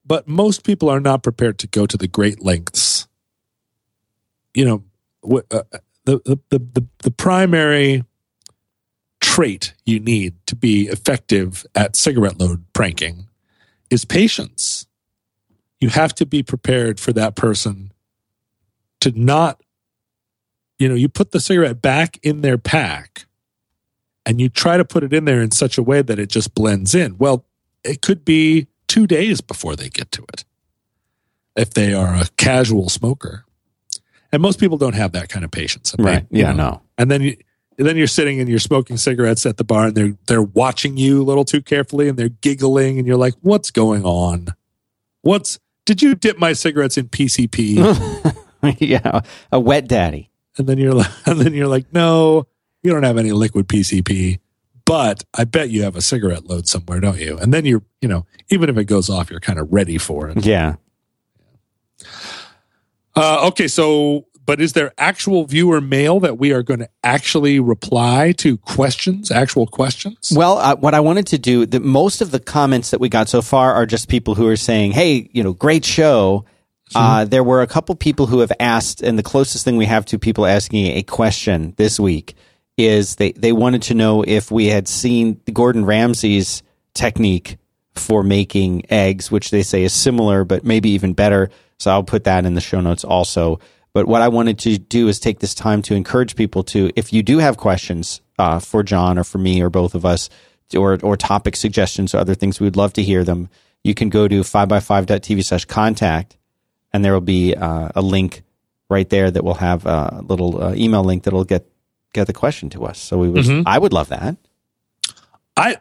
but most people are not prepared to go to the great lengths. You know, uh, the, the, the, the, the primary trait you need to be effective at cigarette load pranking is patience. You have to be prepared for that person to not, you know, you put the cigarette back in their pack and you try to put it in there in such a way that it just blends in. Well, it could be two days before they get to it if they are a casual smoker. And most people don't have that kind of patience. They- Right. Yeah, know, no. and then you and then you're sitting and you're smoking cigarettes at the bar and they're they're watching you a little too carefully and they're giggling and you're like, what's going on? What's did you dip my cigarettes in PCP? *laughs* yeah, a wet daddy. and then you're like *laughs* and then you're like, no, you don't have any liquid PCP, but I bet you have a cigarette load somewhere, don't you? And then you're, you know, even if it goes off, you're kind of ready for it. Yeah. Uh, okay, so but is there actual viewer mail that we are going to actually reply to questions, actual questions? Well, uh, what I wanted to do, the, most of the comments that we got so far are just people who are saying, "Hey, you know, great show." Uh, there were a couple people who have asked, and the closest thing we have to people asking a question this week is they they wanted to know if we had seen Gordon Ramsay's technique for making eggs, which they say is similar, but maybe even better. So I'll put that in the show notes also. But what I wanted to do is take this time to encourage people to, if you do have questions uh, for John or for me or both of us, or or topic suggestions or other things, we would love to hear them. You can go to 5by5.tv slash contact, and there will be uh, a link right there that will have a little uh, email link that'll get get the question to us. So we would, I would love that. I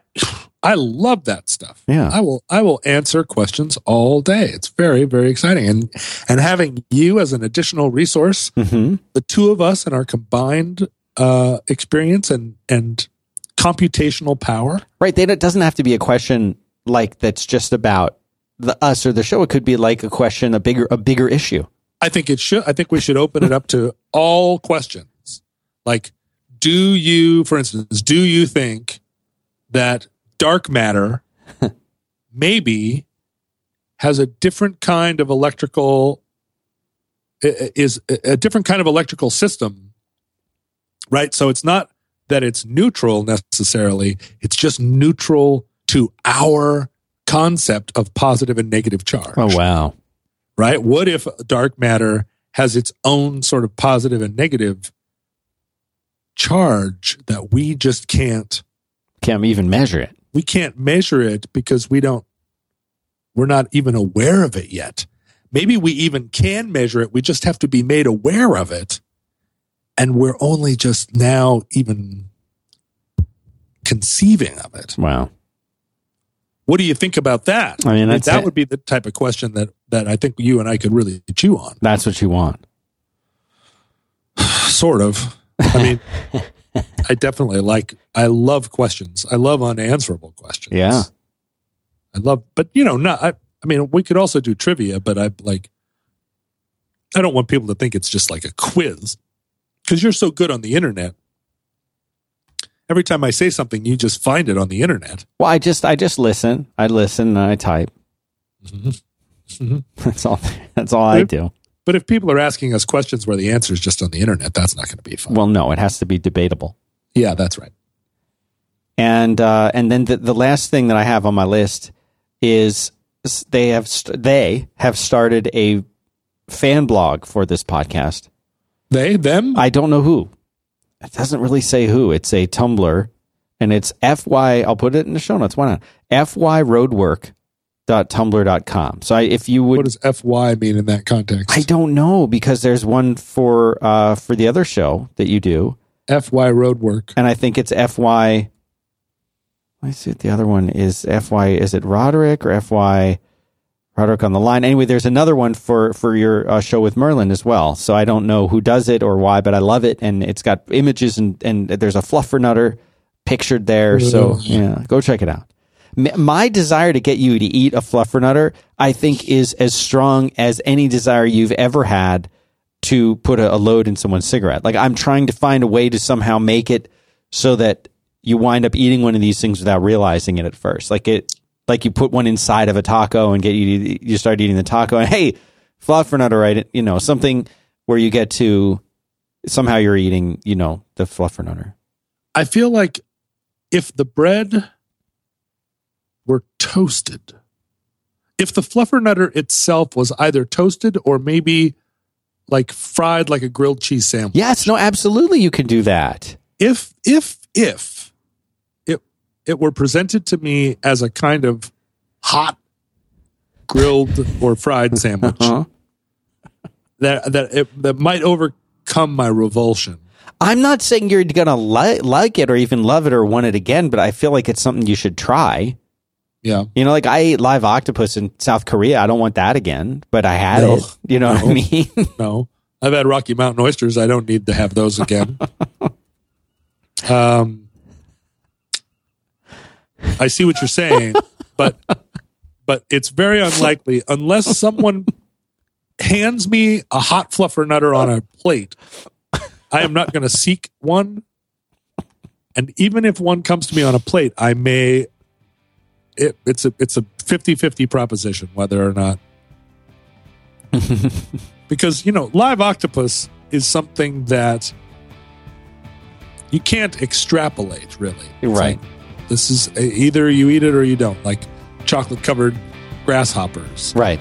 I love that stuff. Yeah. I will I will answer questions all day. It's very very exciting and and having you as an additional resource, Mm-hmm. the two of us and our combined uh experience and and computational power. Right. It doesn't have to be a question like that's just about the us or the show. It could be like a question, a bigger a bigger issue. I think it should I think we should open it up to all questions. Like do you for instance, do you think that dark matter *laughs* maybe has a different kind of electrical is a different kind of electrical system right so it's not that it's neutral necessarily it's just neutral to our concept of positive and negative charge Oh wow. right what if dark matter has its own sort of positive and negative charge that we just can't Can't even measure it. We can't measure it because we don't we're not even aware of it yet. Maybe we even can measure it. We just have to be made aware of it. And we're only just now even conceiving of it. Wow. what do you think about that? I mean, that it. would be the type of question that that i think you and i could really chew on. That's what you want. *sighs* sort of. I mean *laughs* i definitely like i love questions i love unanswerable questions Yeah. I love, but you know, not. I, I mean, we could also do trivia, but I like. I don't want people to think it's just like a quiz, because you're so good on the internet. Every time I say something, you just find it on the internet. Well, I just I just listen. I listen and I type. Mhm. *laughs* That's all. That's all I do. But if people are asking us questions where the answer is just on the internet, that's not going to be fun. Well, no, it has to be debatable. yeah, that's right. And uh, and then the, the last thing that I have on my list is they have st- they have started a fan blog for this podcast. They, them, I don't know who. It doesn't really say who. It's a Tumblr, and it's fy. I'll put it in the show notes. Why not? fyroadwork.tumblr.com. So I, if you would what does FY mean in that context? I don't know because there's one for uh, for the other show that you do, FY Roadwork. and I think it's FY. I see what the other one is. FY is it Roderick or FY Roderick on the line? Anyway, there's another one for for your uh, show with Merlin as well. So I don't know who does it or why, but I love it, and it's got images and and there's a fluffernutter pictured there. So yeah, go check it out. My desire to get you to eat a fluffernutter, I think, is as strong as any desire you've ever had to put a, a load in someone's cigarette. Like I'm trying to find a way to somehow make it so that you wind up eating one of these things without realizing it at first. Like it, like you put one inside of a taco and get you you start eating the taco and hey, fluffernutter, right? You know something where you get to somehow you're eating, you know, the fluffernutter. I feel like if the bread were toasted, if the fluffernutter itself was either toasted or maybe like fried like a grilled cheese sandwich. Yes, no, absolutely, you can do that. If if if it it were presented to me as a kind of hot grilled or fried *laughs* sandwich, Uh-huh. that that it, that might overcome my revulsion. I'm not saying you're gonna li- like it or even love it or want it again, but I feel like it's something you should try. Yeah. You know, like I ate live octopus in South Korea. I don't want that again, but I had No. it. You know what I mean? *laughs* No, I've had Rocky Mountain oysters. I don't need to have those again. *laughs* um, I see what you're saying, but but it's very unlikely unless someone hands me a hot fluffernutter on a plate. I am not going to seek one, and even if one comes to me on a plate, I may. It, it's a it's a 50-50 proposition whether or not. *laughs* Because you know live octopus is something that you can't extrapolate really. It's Right. like, this is uh, either you eat it or you don't like chocolate covered grasshoppers. Right.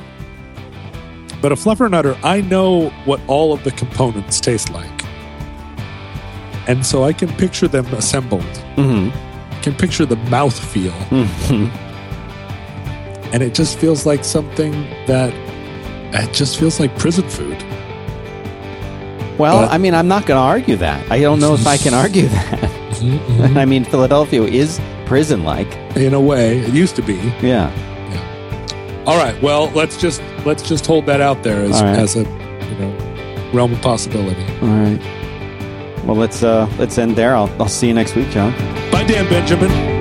but a fluffernutter i know what all of the components taste like. And so i can picture them assembled. Hmm I can picture the mouth feel hmm and it just feels like something that it just feels like prison food Well, But- I mean, I'm not going to argue that. I don't know if I can argue that. *laughs* I mean, Philadelphia is prison like. in a way it used to be Yeah. All right. Well, let's just let's just hold that out there as, right. as a you know realm of possibility. All right. Well, let's uh let's end there. I'll I'll see you next week, John. Bye, Dan Benjamin.